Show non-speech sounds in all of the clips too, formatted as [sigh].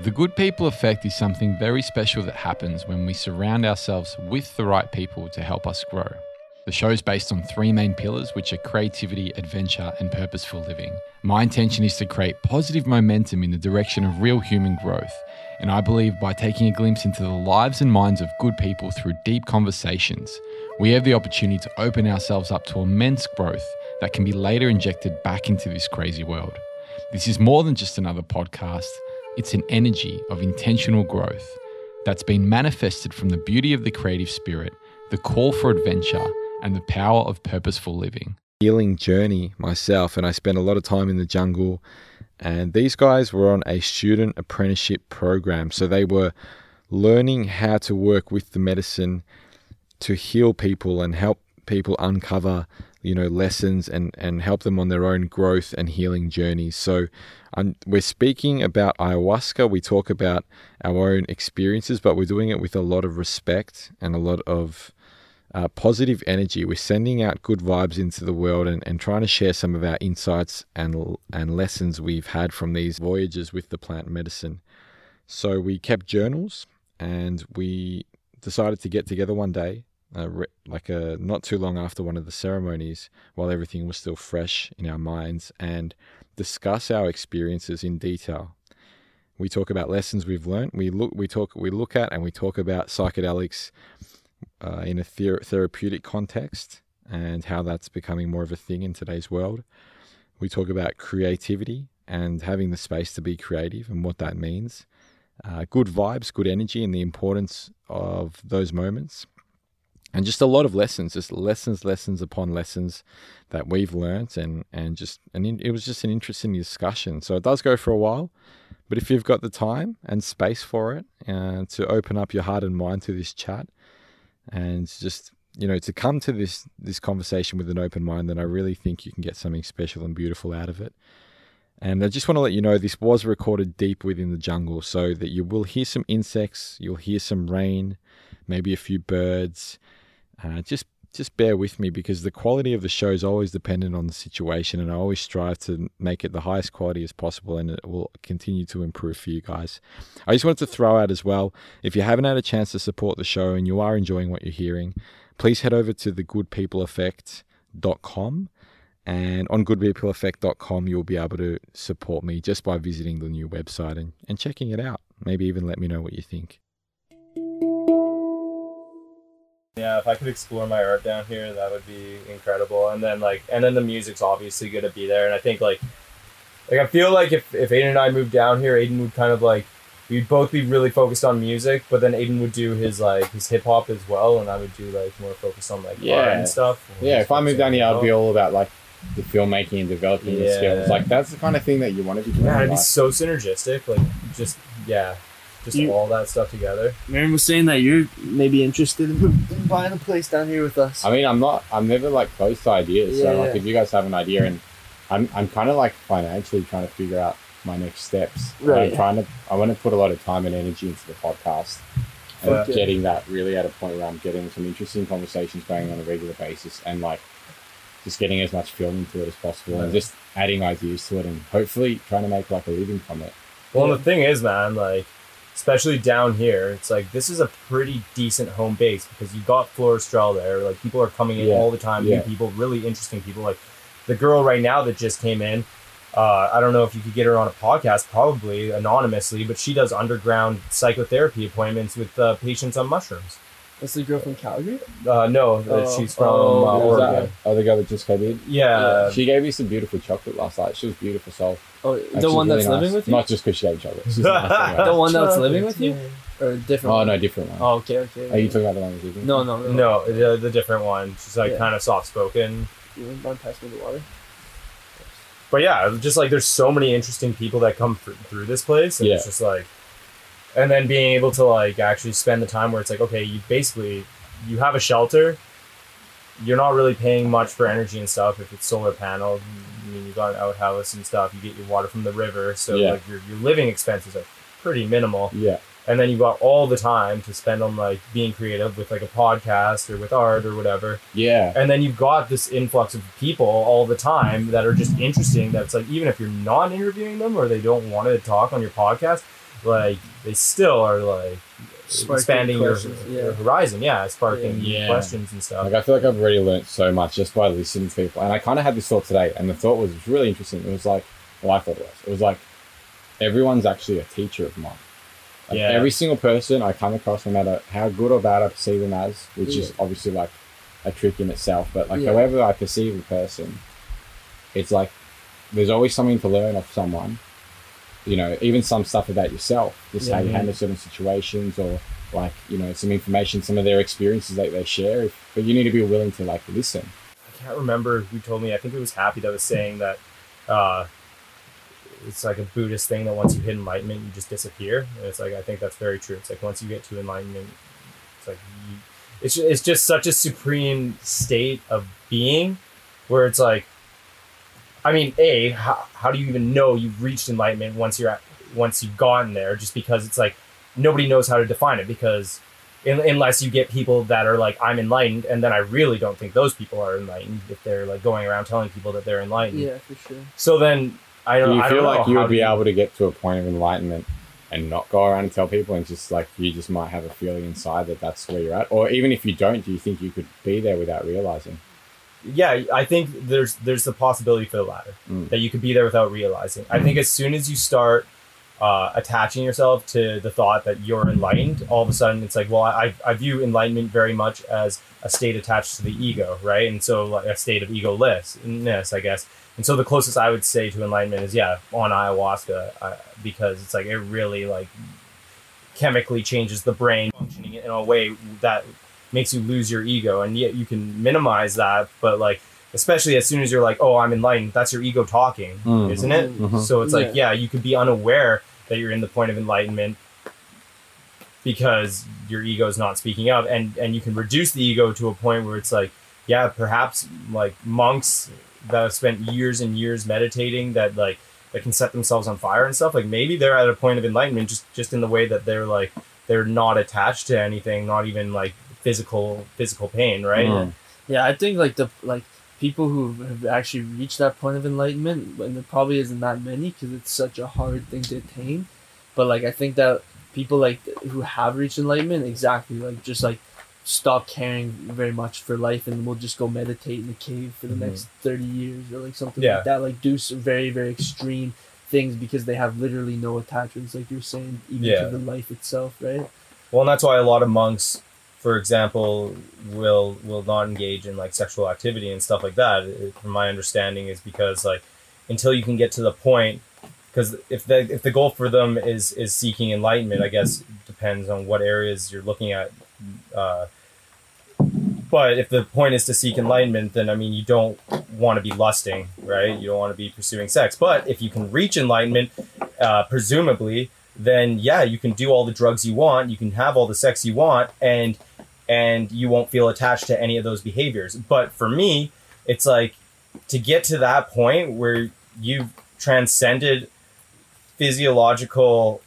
The good people effect is something very special that happens when we surround ourselves with the right people to help us grow. The show is based on three main pillars, which are creativity, adventure, and purposeful living. My intention is to create positive momentum in the direction of real human growth. And I believe by taking a glimpse into the lives and minds of good people through deep conversations, we have the opportunity to open ourselves up to immense growth that can be later injected back into this crazy world. This is more than just another podcast. It's an energy of intentional growth that's been manifested from the beauty of the creative spirit, the call for adventure, and the power of purposeful living. Healing journey myself, and I spent a lot of time in the jungle. And these guys were on a student apprenticeship program. So they were learning how to work with the medicine to heal people and help people uncover you know lessons and and help them on their own growth and healing journeys. So um, we're speaking about ayahuasca. We talk about our own experiences but we're doing it with a lot of respect and a lot of uh, positive energy. We're sending out good vibes into the world and, and trying to share some of our insights and and lessons we've had from these voyages with the plant medicine. So we kept journals and we decided to get together one day re- like a not too long after one of the ceremonies, while everything was still fresh in our minds, and discuss our experiences in detail. We talk about lessons we've learned. We look, we talk, we look at, and we talk about psychedelics uh, in a ther- therapeutic context and how that's becoming more of a thing in today's world. We talk about creativity and having the space to be creative and what that means. Uh, good vibes, good energy, and the importance of those moments and just a lot of lessons, just lessons, lessons upon lessons that we've learnt, and and just and it was just an interesting discussion. So it does go for a while, but if you've got the time and space for it, uh, to open up your heart and mind to this chat, and just you know to come to this this conversation with an open mind, then I really think you can get something special and beautiful out of it. And I just want to let you know this was recorded deep within the jungle, so that you will hear some insects, you'll hear some rain, maybe a few birds uh, just just bear with me because the quality of the show is always dependent on the situation, and I always strive to make it the highest quality as possible, and it will continue to improve for you guys. I just wanted to throw out as well if you haven't had a chance to support the show and you are enjoying what you're hearing, please head over to thegoodpeopleeffect.com. And on goodpeopleeffect.com, you'll be able to support me just by visiting the new website and, and checking it out. Maybe even let me know what you think. Yeah, if I could explore my art down here, that would be incredible. And then like, and then the music's obviously gonna be there. And I think like, like I feel like if if Aiden and I moved down here, Aiden would kind of like, we'd both be really focused on music, but then Aiden would do his like his hip hop as well, and I would do like more focused on like Yeah. art and stuff. Yeah, if I moved down here, I'd be all. all about like the filmmaking and developing the skills. Like that's the kind of thing that you want to be doing. Yeah, in it'd be so synergistic. Like just yeah, just You- all that stuff together. Miriam was saying that you're maybe interested in, in buying a place down here with us. I mean, I'm not. I'm never like close to ideas. Yeah, so like, yeah. if you guys have an idea, and I'm, I'm kind of like financially trying to figure out my next steps. And Right. I'm trying to. I want to put a lot of time and energy into the podcast. And Fuck yeah. getting that really at a point where I'm getting some interesting conversations going on a regular basis, and like just getting as much film into it as possible, and just adding ideas to it, and hopefully trying to make like a living from it. Well, the thing is, man, like, especially down here, it's like this is a pretty decent home base because you got Florestral there. Like, people are coming in Yeah. all the time. Yeah. New people, really interesting people. Like, the girl right now that just came in. Uh, I don't know if you could get her on a podcast, probably anonymously, but she does underground psychotherapy appointments with uh, patients on mushrooms. That's the girl from Calgary. Uh, no, uh, Oh. she's from Oh, uh, Who that? Oregon. Oh, the girl that just came in. Yeah, she gave me some beautiful chocolate last night. She was beautiful soul. Oh, Like, the one that's really living nice. with you, Not just because she gave me chocolate. She's [laughs] nice the one that's living with you, or a different. Oh one? no, different one. Oh, okay, okay. Are you talking about the one with you? No, no, no. no, the, the different one. She's like Yeah. kind of soft spoken. You want to pass me the water? but yeah, just like there's so many interesting people that come thr- through this place, and it's just like, and then being able to like actually spend the time where it's like, okay, you basically you have a shelter, you're not really paying much for energy and stuff if it's solar panel. I mean, you got an outhouse and stuff. You get your water from the river, so Yeah. like your your living expenses are pretty minimal Yeah, and then you got all the time to spend on like being creative with like a podcast or with art or whatever yeah, and then you've got this influx of people all the time that are just interesting that's like even if you're not interviewing them or they don't want to talk on your podcast like they still are like Sparking expanding your, questions, yeah. your horizon. Yeah, sparking Yeah. questions and stuff. Like I feel like I've already learned so much just by listening to people. And I kind of had this thought today, and the thought was really interesting. It was like, well, I thought it was. It was like everyone's actually a teacher of mine. Like Yeah. Every single person I come across, no matter how good or bad I perceive them as, which is obviously like a trick in itself, but like Yeah. however I perceive a person, it's like there's always something to learn of someone. You know, even some stuff about yourself, just how you Yeah. handle certain situations, or like you know some information, some of their experiences that they share. But you need to be willing to like listen. I can't remember who told me. I think it was Happy that was saying that uh, it's like a Buddhist thing that once you hit enlightenment, you just disappear. And it's like I think that's very true. It's like once you get to enlightenment, it's like you, it's it's just such a supreme state of being, where it's like, I mean, a how, how do you even know you've reached enlightenment once you're at once you've gotten there? Just because it's like nobody knows how to define it because un- unless you get people that are like I'm enlightened, and then I really don't think those people are enlightened if they're like going around telling people that they're enlightened. Yeah, for sure. So then I Do don't. you I feel don't know like you how would do be able to get to a point of enlightenment and not go around and tell people, and just like you just might have a feeling inside that that's where you're at, or even if you don't, do you think you could be there without realizing? Yeah, I think there's there's the possibility for the latter Mm. that you could be there without realizing. I think as soon as you start uh, attaching yourself to the thought that you're enlightened, all of a sudden it's like, well, I, I view enlightenment very much as a state attached to the ego, right? And so like a state of egolessness, I guess. And so the closest I would say to enlightenment is yeah, on ayahuasca, uh, because it's like it really like chemically changes the brain functioning in a way that makes you lose your ego, and yet you can minimize that, but like especially as soon as you're like, oh, I'm enlightened, that's your ego talking, Mhm. isn't it? Mhm. So it's like, Yeah. yeah, you could be unaware that you're in the point of enlightenment because your ego is not speaking up, and and you can reduce the ego to a point where it's like, yeah, perhaps like monks that have spent years and years meditating that like that can set themselves on fire and stuff. Like maybe they're at a point of enlightenment just just in the way that they're like they're not attached to anything, not even like physical physical pain, right? Mm. Yeah, I think like the like people who have actually reached that point of enlightenment, and there probably isn't that many because it's such a hard thing to attain. But like I think that people like who have reached enlightenment, exactly like just like stop caring very much for life and we'll just go meditate in a cave for the Mhm. next thirty years or like something Yeah. like that. Like do some very very extreme things because they have literally no attachments, like you're saying, even Yeah. to the life itself, right? Well, and that's why a lot of monks, for example, will will not engage in like sexual activity and stuff like that. It- from my understanding, is because like until you can get to the point, because if the if the goal for them is is seeking enlightenment, I guess depends on what areas you're looking at. Uh, but if the point is to seek enlightenment, then I mean you don't want to be lusting, right? You don't want to be pursuing sex. But if you can reach enlightenment, uh, presumably, then yeah, you can do all the drugs you want, you can have all the sex you want, and and you won't feel attached to any of those behaviors. But for me, it's like to get to that point where you've transcended physiological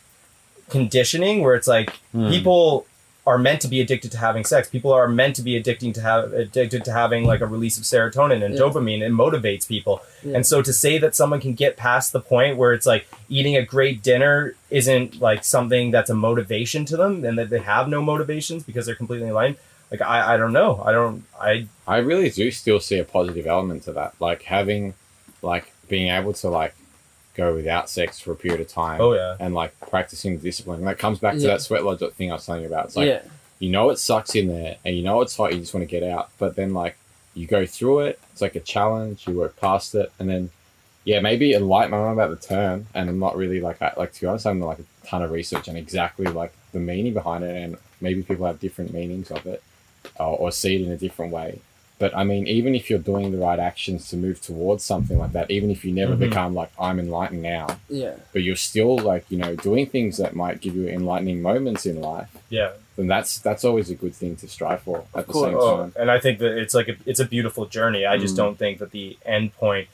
conditioning, where it's like Hmm. people are meant to be addicted to having sex. People are meant to be addicting to have addicted to having like a release of serotonin and Yeah. dopamine. It motivates people. Yeah. And so to say that someone can get past the point where it's like eating a great dinner isn't like something that's a motivation to them and that they have no motivations because they're completely aligned. Like I, I don't know. I don't I I really do still see a positive element to that, like having, like being able to like go without sex for a period of time. oh yeah. And like practicing discipline, and that comes back to Yeah. that sweat lodge thing I was telling you about. It's like yeah, you know it sucks in there and you know it's hot you just want to get out but then like you go through it it's like a challenge you work past it and then yeah maybe enlightenment i'm about the term and i'm not really like I, like to be honest i'm like a ton of research on exactly like the meaning behind it and maybe people have different meanings of it or, or see it in a different way but i mean even if you're doing the right actions to move towards something like that even if you never Mhm. become like i'm enlightened now yeah. but you're still like you know doing things that might give you enlightening moments in life Yeah. then that's that's always a good thing to strive for at the course. same Oh, time. and I think that it's like a, it's a beautiful journey. I just Mm. don't think that the end point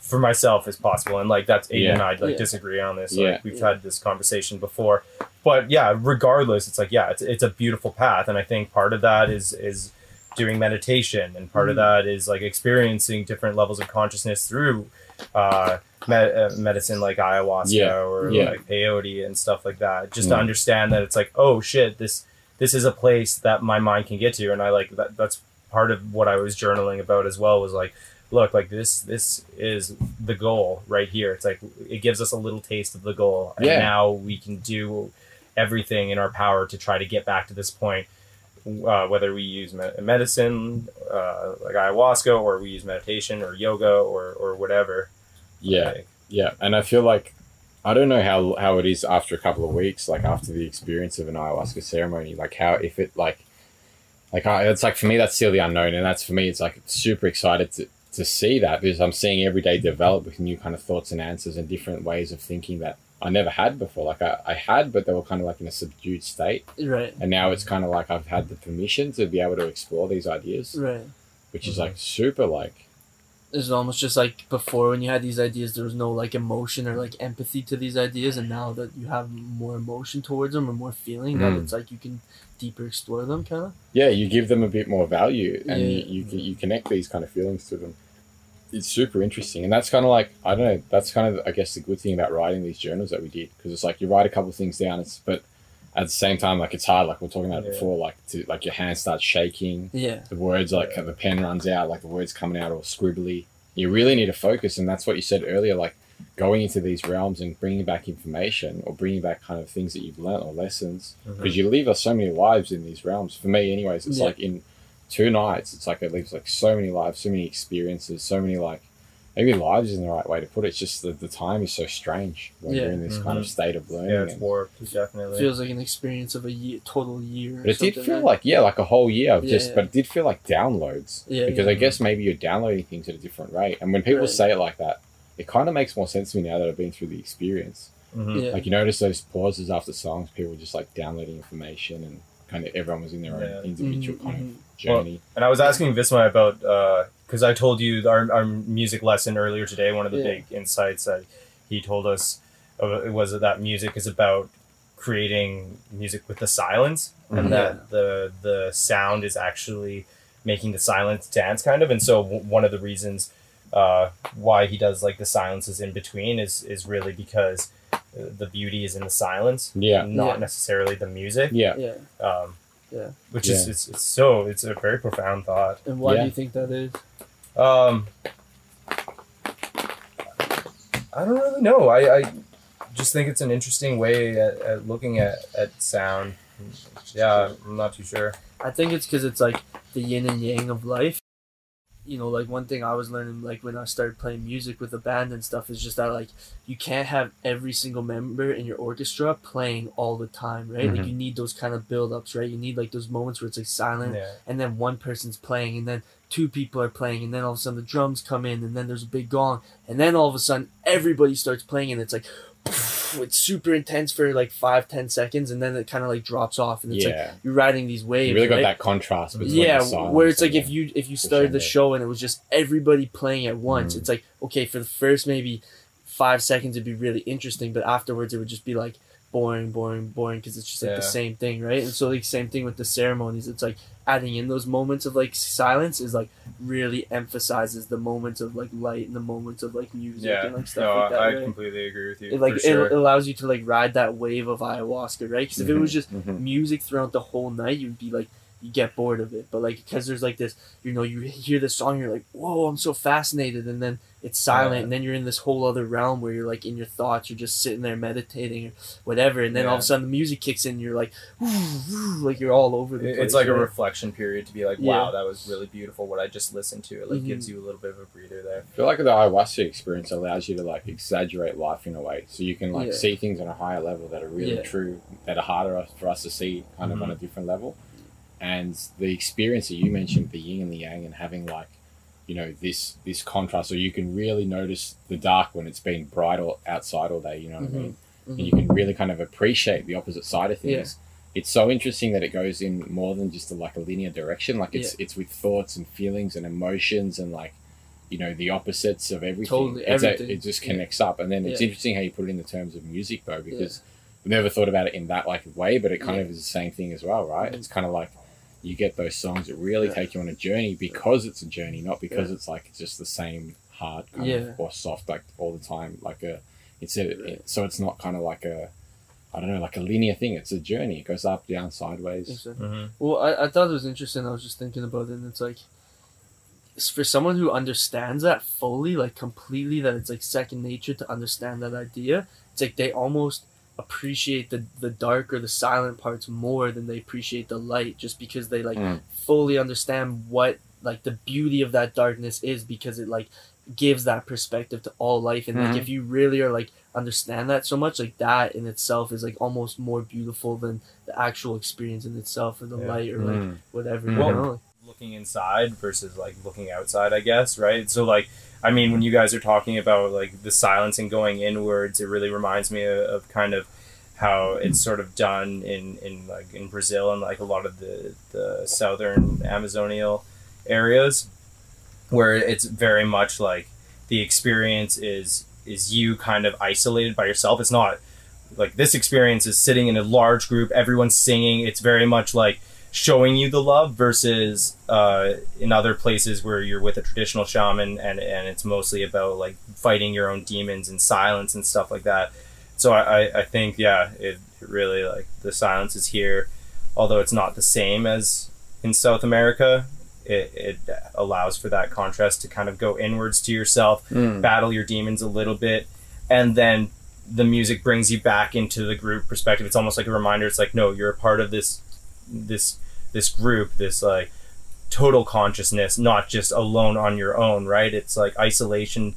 for myself is possible. And like that's Aiden Yeah. and I like Yeah. disagree on this. Yeah. Like we've Yeah. had this conversation before. But yeah, regardless, it's like yeah, it's it's a beautiful path. And I think part of that is is doing meditation and part of Mhm. that is like experiencing different levels of consciousness through uh, med- uh, medicine like ayahuasca Yeah, or yeah. like peyote and stuff like that. Just to Mm. understand that it's like, oh shit, this this is a place that my mind can get to, and I like that. That's part of what I was journaling about as well. Was like, look, like this this is the goal right here. It's like it gives us a little taste of the goal, and Yeah. now we can do everything in our power to try to get back to this point. Uh, whether we use me- medicine uh, like ayahuasca or we use meditation or yoga or, or whatever. Yeah, Like, yeah, and I feel like I don't know how how it is after a couple of weeks, like after the experience of an ayahuasca ceremony, like how if it like like I, it's like for me that's still the unknown, and that's for me it's like super excited to to see that because I'm seeing every day develop with new kind of thoughts and answers and different ways of thinking that I never had before. Like I, I had, but they were kind of like in a subdued state, Right. and now it's kind of like I've had the permission to be able to explore these ideas, Right. which is like super like It's almost just like before when you had these ideas, there was no like emotion or like empathy to these ideas, and now that you have more emotion towards them or more feeling, that Mm. it's like you can deeper explore them, kind of. yeah, you give them a bit more value and Yeah. you, you you connect these kind of feelings to them. It's super interesting, and that's kind of like I don't know. That's kind of I guess the good thing about writing these journals that we did because it's like you write a couple of things down, it's but at the same time like it's hard. Like we are talking about Yeah. before, like to like your hand starts shaking, Yeah. the words like Yeah. the pen runs out, like the words coming out all scribbly. You really need to focus, and that's what you said earlier, like going into these realms and bringing back information or bringing back kind of things that you've learned or lessons because mm-hmm. you leave us so many lives in these realms. For me, anyways, it's Yeah. like in two nights, it's like it leaves like so many lives, so many experiences, so many like maybe lives isn't the right way to put it. It's just that the time is so strange when Yeah. you're in this kind of state of learning. yeah it's and- warped definitely feels like an experience of a year, total year. but it did feel right? like yeah, like a whole year of just, Yeah. but it did feel like downloads. Yeah, because yeah. I guess maybe you're downloading things at a different rate, and when people Right. say it like that, it kind of makes more sense to me now that I've been through the experience. Mhm. Yeah. Like you notice those pauses after songs, people just like downloading information, and kind of everyone was in their own Yeah. individual Mhm, kind of journey. And I was asking Visma about because I told you our, our music lesson earlier today. One of the Yeah. big insights that he told us uh, was that music is about creating music with the silence, Mhm. and that the the sound is actually making the silence dance, kind of. And so w- one of the reasons uh, why he does like the silences in between is is really because uh, the beauty is in the silence, Yeah, not Yeah. necessarily the music. yeah. Yeah. Um, Yeah. Which is Yeah. it's, it's so it's a very profound thought. And why Yeah. do you think that is? Um, I don't really know. I, I just think it's an interesting way at, at looking at, at sound. Yeah, I'm not too sure. I think it's because it's like the yin and yang of life. You know, like one thing I was learning, like when I started playing music with a band and stuff, is just that like you can't have every single member in your orchestra playing all the time, right? Like Mhm. you need those kind of build ups, right? You need like those moments where it's like silent, Yeah. and then one person's playing, and then two people are playing, and then all of a sudden the drums come in, and then there's a big gong, and then all of a sudden everybody starts playing, and it's like it's super intense for like five ten seconds, and then it kind of like drops off, and it's like you're riding these waves. You really got right? that contrast yeah where it's like if you if you started the show and it was just everybody playing at once Mm. it's like okay for the first maybe five seconds it'd be really interesting but afterwards it would just be like boring boring boring because it's just like the same thing right and so like same thing with the ceremonies it's like adding in those moments of like silence is like really emphasizes the moments of like light and the moments of like music Yeah. and like stuff No, like that I right? completely agree with you. it like for sure. it allows you to like ride that wave of ayahuasca right because if it was just Mhm. music throughout the whole night, you'd be like, you get bored of it. But like, because there's like this, you know, you hear this song, you're like, whoa, I'm so fascinated, and then it's silent, Yeah. and then you're in this whole other realm where you're like in your thoughts, you're just sitting there meditating or whatever, and then all of a sudden the music kicks in, you're like, like you're all over the It- place. it's like a reflection period to be like, Yeah. wow, that was really beautiful. What I just listened to, it like Mhm. gives you a little bit of a breather there. I feel like the ayahuasca experience allows you to like exaggerate life in a way, so you can like Yeah. see things on a higher level that are really Yeah. true, that are harder for us to see, kind of Mhm. on a different level. And the experience that you mentioned, the yin and the yang, and having like, you know, this this contrast, so you can really notice the dark when it's been bright all outside all day. You know what Mhm. I mean? Mhm. And you can really kind of appreciate the opposite side of things. It's so interesting that it goes in more than just a, like a linear direction. Like it's it's with thoughts and feelings and emotions and like you know the opposites of everything. Totally, It's a- it just Yeah. connects up, and then it's Yeah. interesting how you put it in the terms of music though, because we've never thought about it in that like way, but it kind Yeah. of is the same thing as well, right? Mhm. It's kind of like you get those songs that really Yeah. take you on a journey because it's a journey, not because it's like it's just the same hard kind Yeah. of, or soft like all the time. Like a it's a it, so it's not kind of like a I don't know like a linear thing. It's a journey. It goes up, down, sideways. Exactly. Mhm. Well, I, I thought it was interesting. I was just thinking about it, and it's like, for someone who understands that fully, like completely, that it's like second nature to understand that idea. It's like they almost appreciate the the dark or the silent parts more than they appreciate the light, just because they like Mm. fully understand what like the beauty of that darkness is, because it like gives that perspective to all life, and like Mhm. if you really are like understand that so much, like that in itself is like almost more beautiful than the actual experience in itself or the Yeah. light or like Mm. whatever. Mhm. You know? looking inside versus like looking outside i guess right so like i mean when you guys are talking about like the silence and going inwards it really reminds me of, of kind of how it's sort of done in in like in brazil and like a lot of the the southern amazonial areas where it's very much like the experience is is you kind of isolated by yourself. It's not like this experience is sitting in a large group everyone's singing. It's very much like showing you the love versus uh, in other places where you're with a traditional shaman and, and it's mostly about like fighting your own demons in silence and stuff like that. So I, I, I think yeah, it, it really like the silence is here, although it's not the same as in South America. It, it allows for that contrast to kind of go inwards to yourself, Mm. battle your demons a little bit, and then the music brings you back into the group perspective. It's almost like a reminder. It's like no, you're a part of this this this group, this like total consciousness, not just alone on your own, right? It's like isolation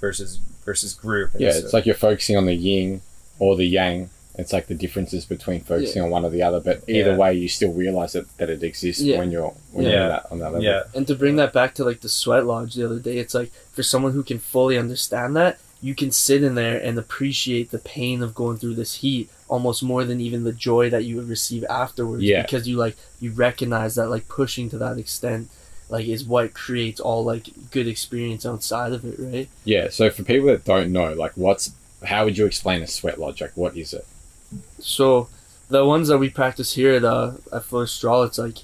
versus versus group. And Yeah, so- it's like you're focusing on the yin or the yang. It's like the differences between focusing on one or the other, but either Yeah. way, you still realize that, that it exists Yeah. when you're when Yeah. you're that, on that level. yeah, And to bring that back to like the sweat lodge the other day, it's like for someone who can fully understand that, you can sit in there and appreciate the pain of going through this heat almost more than even the joy that you would receive afterwards. Yeah. Because you like you recognize that like pushing to that extent like is what creates all like good experience outside of it, right? Yeah. So for people that don't know, like, what's how would you explain a sweat lodge? Like, what is it? So the ones that we practice here at uh at Florestral, it's like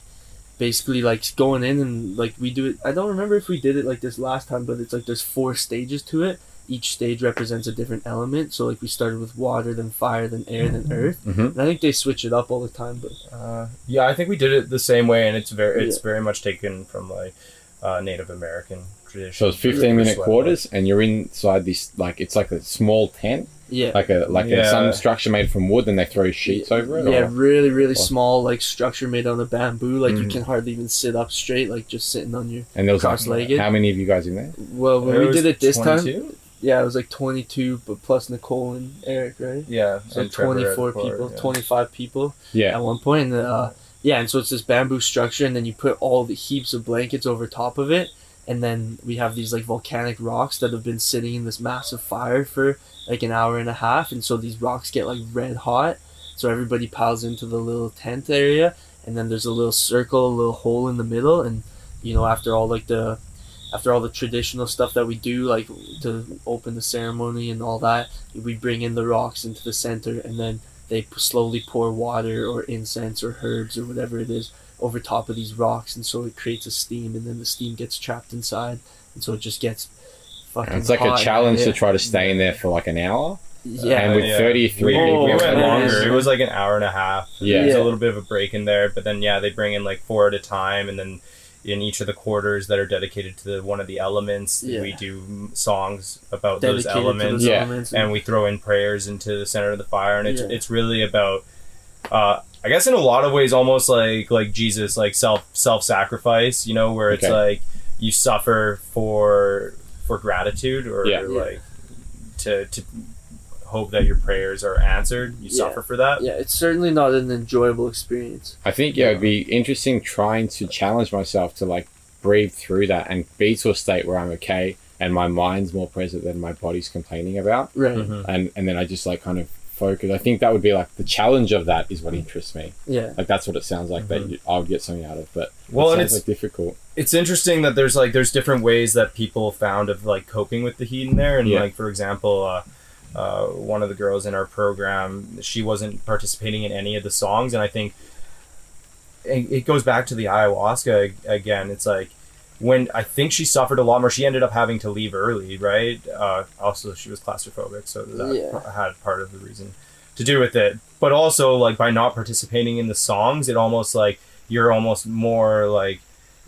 basically like going in and like we do it. I don't remember if we did it like this last time, but it's like there's four stages to it. Each stage represents a different element. So like we started with water, then fire, then air, then earth. Mm-hmm. And I think they switch it up all the time. But uh, yeah. I think we did it the same way, and it's very it's Yeah. very much taken from like uh, Native American tradition. So it's 15 minute quarters, and you're inside this like it's like a small tent, yeah, like a like a, some structure made from wood, and they throw sheets over it. yeah, or- really, really or- small like structure made out of bamboo. Like you Mhm. can hardly even sit up straight, like just sitting on your And there was like, cross-legged. how many of you guys in there? Well, when It we did it this time, 22? Yeah, it was like 22, but plus Nicole and Eric, right? Yeah, So and Trevor 24 the core, people, yeah. 25 people Yeah. at one point. And uh, yeah, and so it's this bamboo structure, and then you put all the heaps of blankets over top of it. And then we have these like volcanic rocks that have been sitting in this massive fire for like an hour and a half. And so these rocks get like red hot. So everybody piles into the little tent area. And then there's a little circle, a little hole in the middle. And, you know, after all like the after all the traditional stuff that we do, like to open the ceremony and all that, we bring in the rocks into the center, and then they slowly pour water or incense or herbs or whatever it is over top of these rocks, and so it creates a steam, and then the steam gets trapped inside, and so it just gets fucking. And it's like hot a challenge there. to try to stay in there for like an hour. Yeah, and with yeah. 33 we, people, we went longer. It was like an hour and a half. Yeah. There's Yeah. a little bit of a break in there, but then yeah, they bring in like four at a time, and then in each of the quarters that are dedicated to the, one of the elements, Yeah. we do songs about dedicated those elements, those Yeah. elements, and we throw in prayers into the center of the fire, and it's Yeah. it's really about. Uh, I guess in a lot of ways, almost like like Jesus, like self self sacrifice. You know, where it's Okay. like you suffer for for gratitude or Yeah. Yeah. like to to hope that your prayers are answered. You Yeah. suffer for that. yeah, it's certainly not an enjoyable experience. I think yeah, it'd be interesting trying to challenge myself to like breathe through that and be to a state where I'm okay and my mind's more present than my body's complaining about, Right. Mhm. and and then I just like kind of focus. I think that would be like the challenge of that is what interests me. Yeah. Like that's what it sounds like that you, I would get something out of, but Well, it and it's like difficult. it's interesting that there's like there's different ways that people found of like coping with the heat in there and Yeah. like for example uh, uh, one of the girls in our program she wasn't participating in any of the songs and i think it, it goes back to the ayahuasca again it's like when I think she suffered a lot more. She ended up having to leave early, right? Uh, also, she was claustrophobic, so that Yeah. had part of the reason to do with it. But also, like by not participating in the songs, it almost like you're almost more like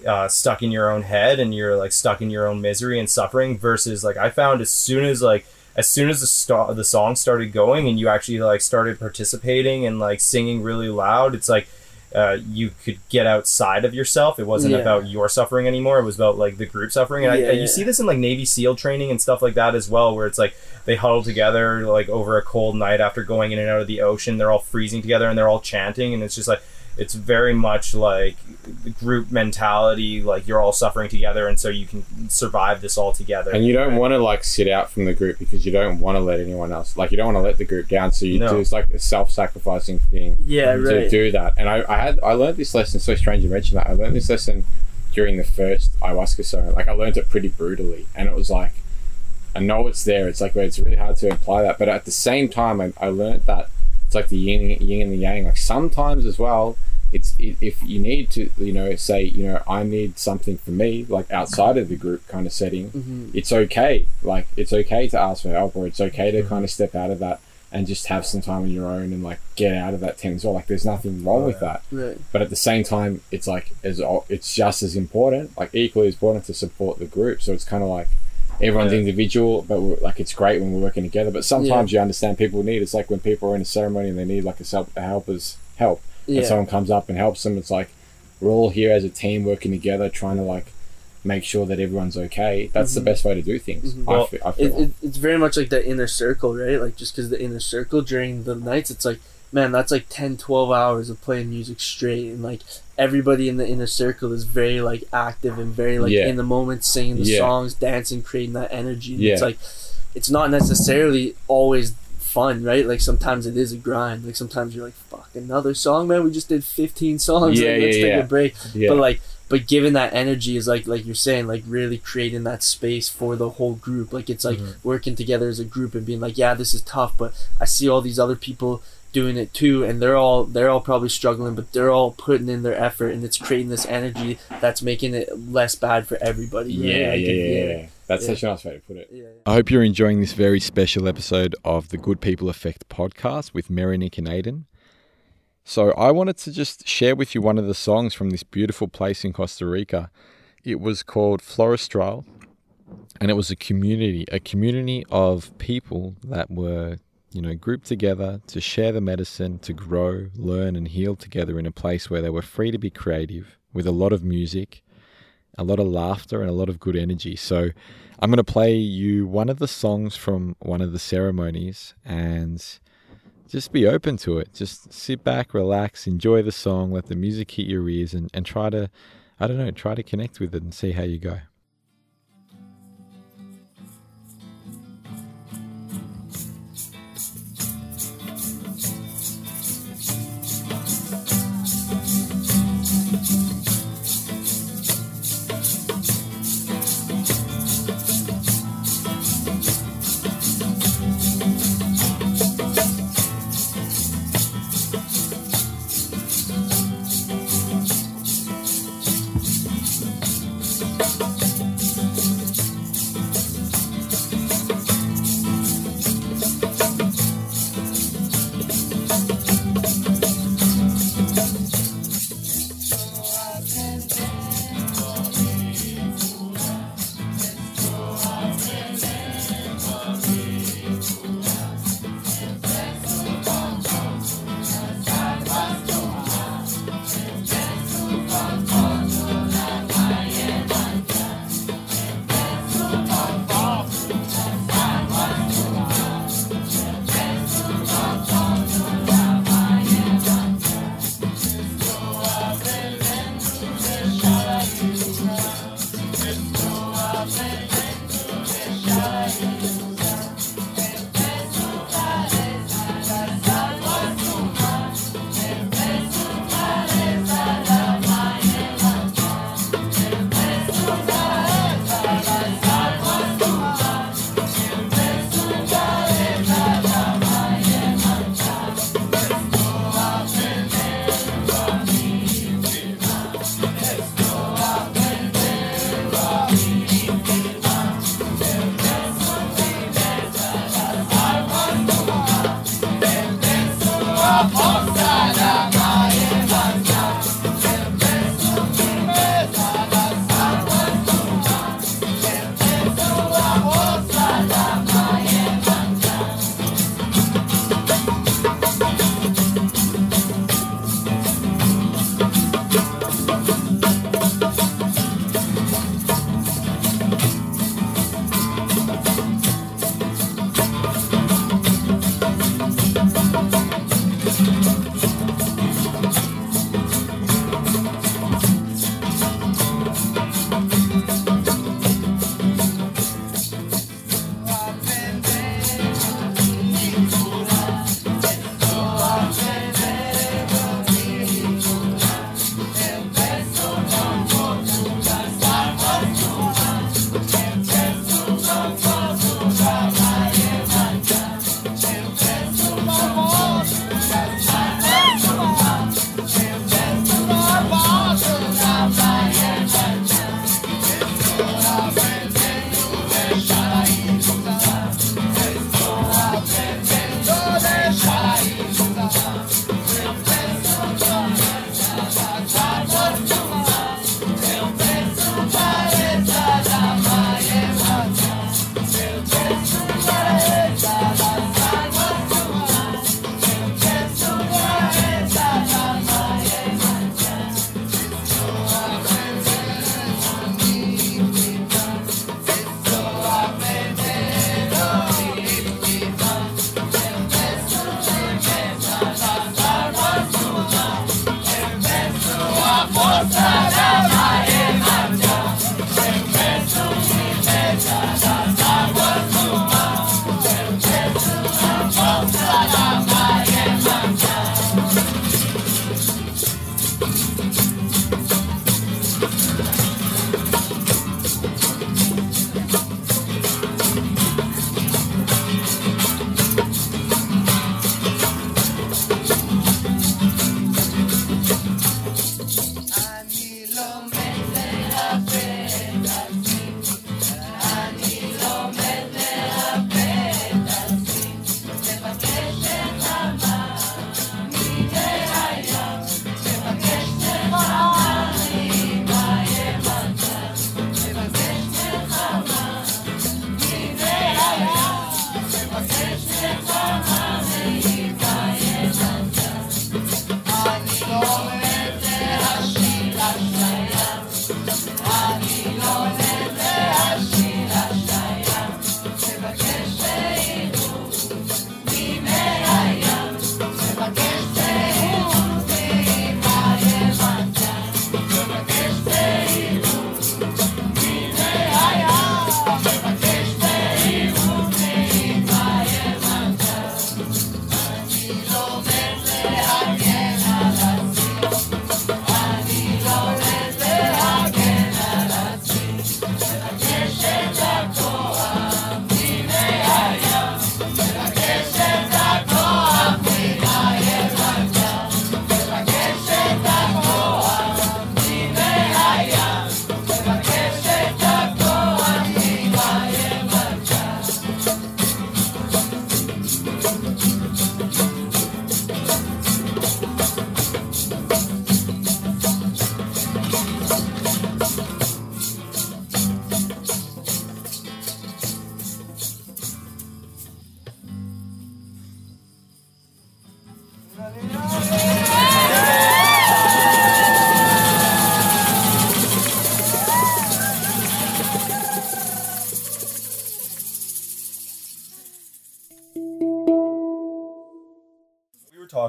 uh, stuck in your own head and you're like stuck in your own misery and suffering. Versus like I found as soon as like as soon as the sto- the song started going and you actually like started participating and like singing really loud, it's like uh, you could get outside of yourself. It wasn't Yeah. about your suffering anymore. It was about like the group suffering. And I, Yeah. you see this in like Navy SEAL training and stuff like that as well, where it's like they huddle together like over a cold night after going in and out of the ocean. They're all freezing together and they're all chanting, and it's just like it's very much like the group mentality. Like you're all suffering together, and so you can survive this all together. And you don't want to like sit out from the group because you don't want to let anyone else like you don't want to let the group down. So you No. do it's like a self-sacrificing thing Yeah, to right. do that. And I, I had I learned this lesson. So strange you mentioned that. I learned this lesson during the first ayahuasca ceremony. Like I learned it pretty brutally, and it was like I know it's there. It's like it's really hard to imply that, but at the same time, I, I learned that it's like the yin, yin and the yang. Like sometimes as well, it's i- if you need to, you know, say, you know, I need something for me, like outside of the group kind of setting. Mhm. It's okay. Like it's okay to ask for help, or it's okay to kind of step out of that and just have some time on your own and like get out of that tent as well. Like there's nothing wrong Oh, with yeah. that Right. but at the same time it's like as it's just as important like equally as important to support the group so it's kind of like everyone's Yeah. individual but we're, like it's great when we're working together but sometimes you understand people need it's like when people are in a ceremony and they need like a, sel- a helper's help Yeah. and someone comes up and helps them it's like we're all here as a team working together trying to like make sure that everyone's okay that's the Mhm. best way to do things Mhm. I Well, fe- I feel it, like. it, it's very much like the inner circle right like just because the inner circle during the nights it's like man that's like 10 12 hours of playing music straight and like everybody in the inner circle is very like active and very like Yeah. in the moment singing the Yeah. songs dancing creating that energy Yeah. it's like it's not necessarily always fun right? Like sometimes it is a grind. Like sometimes you're like fuck another song man? We just did 15 songs. Yeah, like, let's yeah, take yeah. a break. Yeah. But like but given that energy is like like you're saying like really creating that space for the whole group. Like it's like Mhm. working together as a group and being like yeah this is tough but i see all these other people doing it too and they're all they're all probably struggling but they're all putting in their effort and it's creating this energy that's making it less bad for everybody right? yeah, Like, yeah, it- yeah, yeah. That's Yeah. such a nice way to put it. yeah. I hope you're enjoying this very special episode of the Good People Effect podcast with Merenick and Aiden. So, I wanted to just share with you one of the songs from this beautiful place in Costa Rica. It was called Florestral, and it was a community, a community of people that were, you know, grouped together to share the medicine, to grow, learn, and heal together in a place where they were free to be creative with a lot of music, a lot of laughter, and a lot of good energy. So, I'm going to play you one of the songs from one of the ceremonies and just be open to it. Just sit back, relax, enjoy the song, let the music hit your ears, and, and try to, I don't know, try to connect with it and see how you go.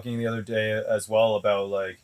Talking the other day as well about like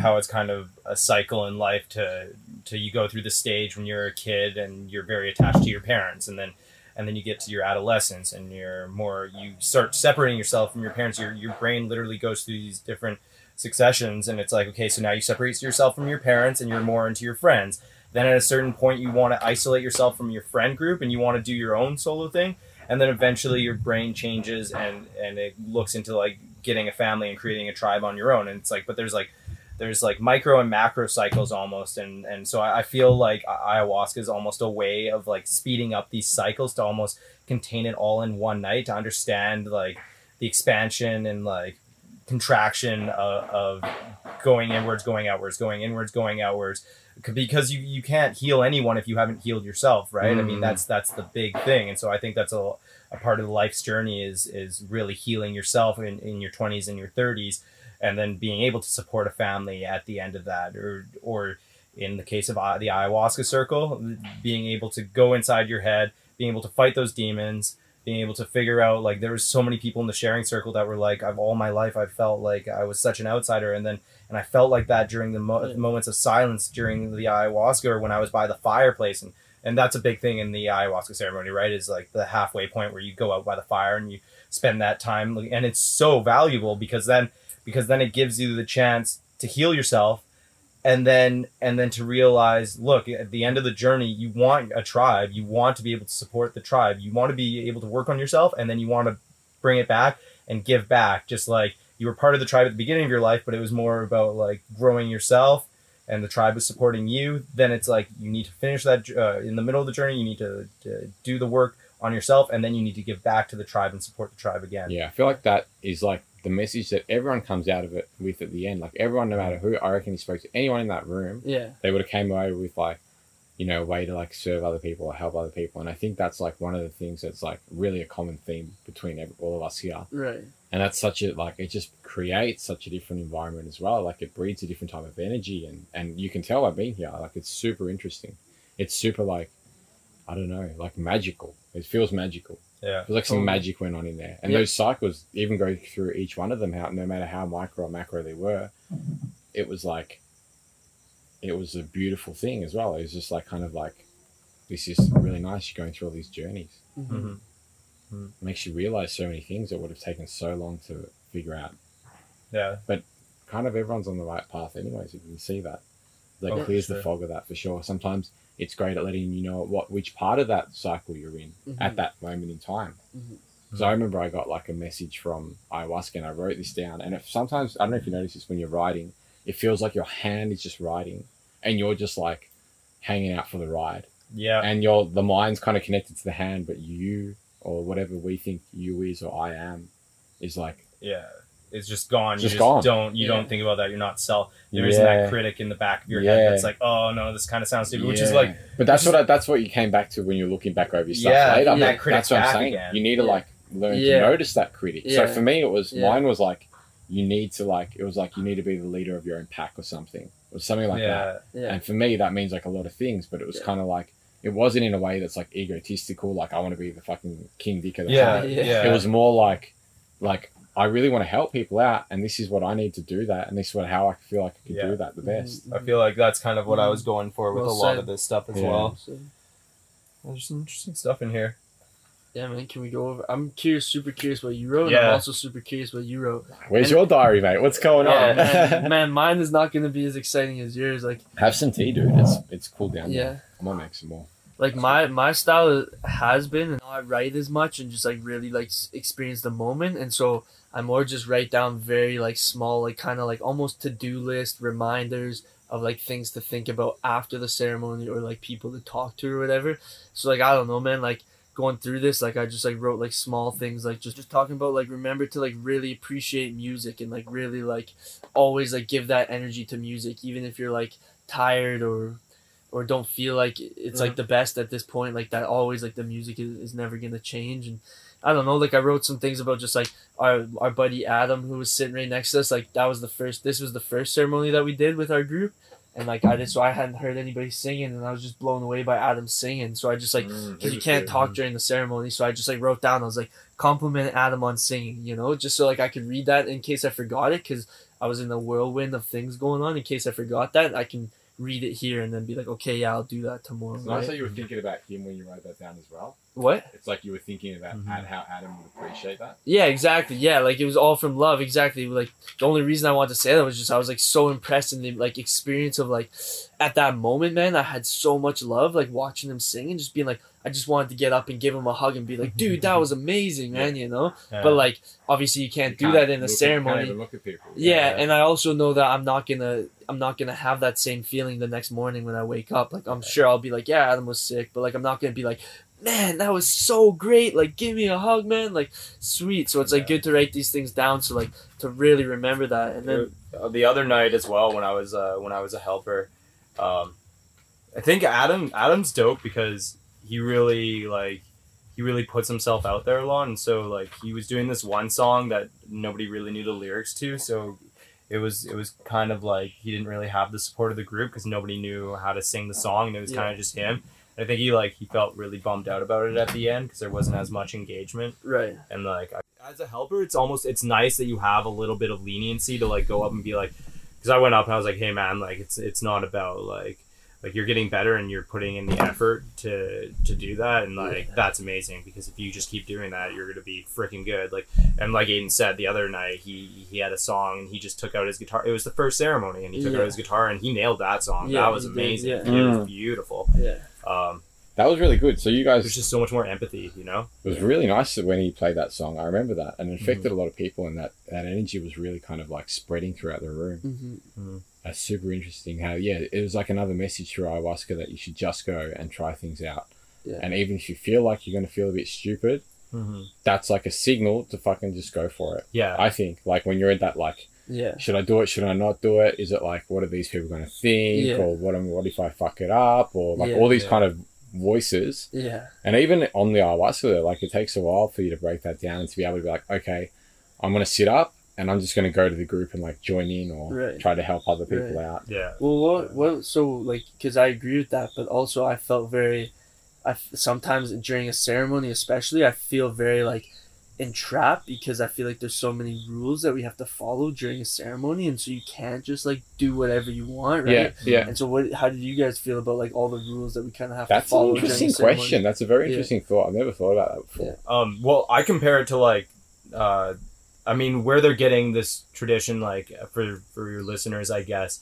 how it's kind of a cycle in life to to you go through the stage when you're a kid and you're very attached to your parents and then and then you get to your adolescence and you're more you start separating yourself from your parents. Your your brain literally goes through these different successions and it's like okay so now you separate yourself from your parents and you're more into your friends. Then at a certain point you want to isolate yourself from your friend group and you want to do your own solo thing. And then eventually your brain changes and and it looks into like getting a family and creating a tribe on your own. And it's like but there's like there's like micro and macro cycles almost. And and so I, I feel like ayahuasca is almost a way of like speeding up these cycles to almost contain it all in one night to understand like the expansion and like contraction of, of going inwards, going outwards, going inwards, going outwards, because you you can't heal anyone if you haven't healed yourself, right? I mean Mm. that's that's the big thing, and so I think that's a, a part of the life's journey is is really healing yourself in, in your twenties and your thirties, and then being able to support a family at the end of that, or or in the case of uh, the ayahuasca circle, being able to go inside your head, being able to fight those demons, being able to figure out like there was so many people in the sharing circle that were like I've all my life I felt like I was such an outsider and then and I felt like that during the mo- Yeah. moments of silence during the ayahuasca or when I was by the fireplace and and that's a big thing in the ayahuasca ceremony right is like the halfway point where you go out by the fire and you spend that time and it's so valuable because then because then it gives you the chance to heal yourself and then and then to realize look at the end of the journey you want a tribe. You want to be able to support the tribe. You want to be able to work on yourself and then you want to bring it back and give back just like you were part of the tribe at the beginning of your life but it was more about like growing yourself and the tribe was supporting you. Then it's like you need to finish that uh, in the middle of the journey. You need to, to do the work on yourself and then you need to give back to the tribe and support the tribe again. Yeah, I feel like that is like the message that everyone comes out of it with at the end. Like everyone, no matter who, I reckon he spoke to anyone in that room, Yeah. they would have came away with like, you know, a way to like serve other people or help other people. And I think that's like one of the things that's like really a common theme between every, all of us here. Right. And that's such a like it just creates such a different environment as well. Like it breeds a different type of energy, and and you can tell I've been here. Like it's super interesting. It's super like, I don't know, like magical. It feels magical. Yeah It feels like some Totally. magic went on in there. And Yeah. those cycles, even go through each one of them, how no matter how micro or macro they were, it was like, it was a beautiful thing as well. It was just like kind of like, this is really nice. You're going through all these journeys. Mm-hmm. hmm It makes you realize so many things that would have taken so long to figure out. yeah But Kind of everyone's on the right path, anyways. If you can see that, that Oh, clears sure. the fog of that for sure. Sometimes it's great at letting you know what which part of that cycle you're in at Mhm. that moment in time. Mhm. Because I remember I got like a message from ayahuasca and I wrote this down. And if sometimes, I don't know if you notice this when you're writing, it feels like your hand is just writing and you're just like hanging out for the ride. yeah And your the mind's kind of connected to the hand, but you or whatever we think you is or I am is like, yeah it's just gone you Just just gone. don't you Yeah. don't think about that you're not self there isn't that critic in the back of your Yeah. head that's like oh no this kind of sounds stupid which is like but that's what I, that's what you came back to when you're looking back over your stuff Yeah, later. that Like, critic's that's what I'm saying. again. You need to Yeah. like learn Yeah. to notice that critic. So for me, it was Yeah. mine was like you need to like it was like you need to be the leader of your own pack or something or something like that. yeah Yeah. And for me, that means like a lot of things, but it was Yeah. kind of like it wasn't in a way that's like egotistical, like I want to be the fucking king dick of the. Yeah. yeah It was more like like I really want to help people out, and this is what I need to do that, and this is what how I feel like I can Yeah. do that the best. Mm-hmm. I feel like that's kind of what I was mm-hmm. going for with Well a lot said. of this stuff as Yeah. well. So, There's some interesting stuff in here. yeah, man. Can we go over? I'm curious, super curious what you wrote. Yeah. I'm also super curious what you wrote. Where's And- your diary, mate? What's going Yeah, on? man, [laughs] man, mine is not gonna be as exciting as yours. Like, Have some tea, dude. It's it's cool down yeah. there. I'm gonna make some more. like my my style has been and I write as much and just like really like experience the moment and so I more just write down very like small like kind of like almost to-do list reminders of like things to think about after the ceremony or like people to talk to or whatever. So like I don't know man like going through this like I just like wrote like small things like just just talking about like remember to like really appreciate music and like really like always like give that energy to music even if you're like tired or or don't feel like it's like mm-hmm. the best at this point like that always like the music is, is never gonna change. And i don't know like i wrote some things about just like our our buddy adam who was sitting right next to us like that was the first this was the first ceremony that we did with our group and like i just so i hadn't heard anybody singing and i was just blown away by adam singing so i just like Mm, because you can't talk during the ceremony. So I just like wrote down. I was like, compliment Adam on singing, you know, just so like I could read that in case I forgot it, because I was in a whirlwind of things going on. In case I forgot that, I can read it here and then be like, okay, yeah, I'll do that tomorrow. It's nice right? that you were thinking about him when you wrote that down as well. What? It's like you were thinking about Mhm. How Adam would appreciate that. Yeah, exactly. Yeah, like it was all from love. Exactly. Like the only reason I wanted to say that was just I was like so impressed in the like experience of like at that moment, man. I had so much love, like watching them sing and just being like, I just wanted to get up and give him a hug and be like, dude, that was amazing, man. You know. Yeah. But like obviously you can't do You that in a look at- ceremony. Can't even look at people. yeah, Yeah. and I also know that I'm not gonna I'm not gonna have that same feeling the next morning when I wake up. Like I'm sure I'll be like, yeah, Adam was sick, but like I'm not gonna be like, man, that was so great. Like, give me a hug, man. Like, sweet. So it's like Yeah. good to write these things down. So like to really remember that. And then Uh, the other night as well when I was uh, when I was a helper, um, I think Adam Adam's dope because he really like he really puts himself out there a lot, and so like he was doing this one song that nobody really knew the lyrics to, so it was it was kind of like he didn't really have the support of the group because nobody knew how to sing the song, and it was Yeah. kind of just him. I think he like he felt really bummed out about it at the end because there wasn't as much engagement right. and like as a helper it's almost it's nice that you have a little bit of leniency to like go up and be like because i went up and i was like hey man like it's it's not about like like you're getting better and you're putting in the effort to to do that and like Yeah. that's amazing because if you just keep doing that you're gonna be freaking good like and like aiden said the other night he he had a song and he just took out his guitar it was the first ceremony and he took Yeah. out his guitar and he nailed that song Yeah, that was he did, amazing yeah. it Mm. was beautiful Yeah. Um That was really good. So you guys, there's just so much more empathy you know it was really nice when he played that song. I remember that, and it affected a lot of people, and that that energy was really kind of like spreading throughout the room. hmm That's super interesting. How yeah, it was like another message through ayahuasca that you should just go and try things out. Yeah. And even if you feel like you're gonna feel a bit stupid, that's like a signal to fucking just go for it. yeah I think like when you're in that like, Yeah. should I do it? Should I not do it? Is it like what are these people gonna think? Yeah. Or what am what if I fuck it up? Or like Yeah. all these Yeah. kind of voices. Yeah. And even on the ayahuasca, like it takes a while for you to break that down and to be able to be like, okay, I'm gonna sit up and I'm just gonna go to the group and like join in or Right. try to help other people Right. out. yeah Well, what, what, so, like, because I agree with that, but also I felt very, i sometimes during a ceremony, especially, I feel very, like, entrapped because I feel like there's so many rules that we have to follow during a ceremony, and so you can't just, like, do whatever you want, right? Yeah, yeah. And so, what? How did you guys feel about like all the rules that we kind of have That's to follow? That's an during a interesting ceremony? question. That's a very Yeah. interesting thought. I've never thought about that before. Um, well, I compare it to like, uh, I mean, where they're getting this tradition, like for for your listeners, I guess,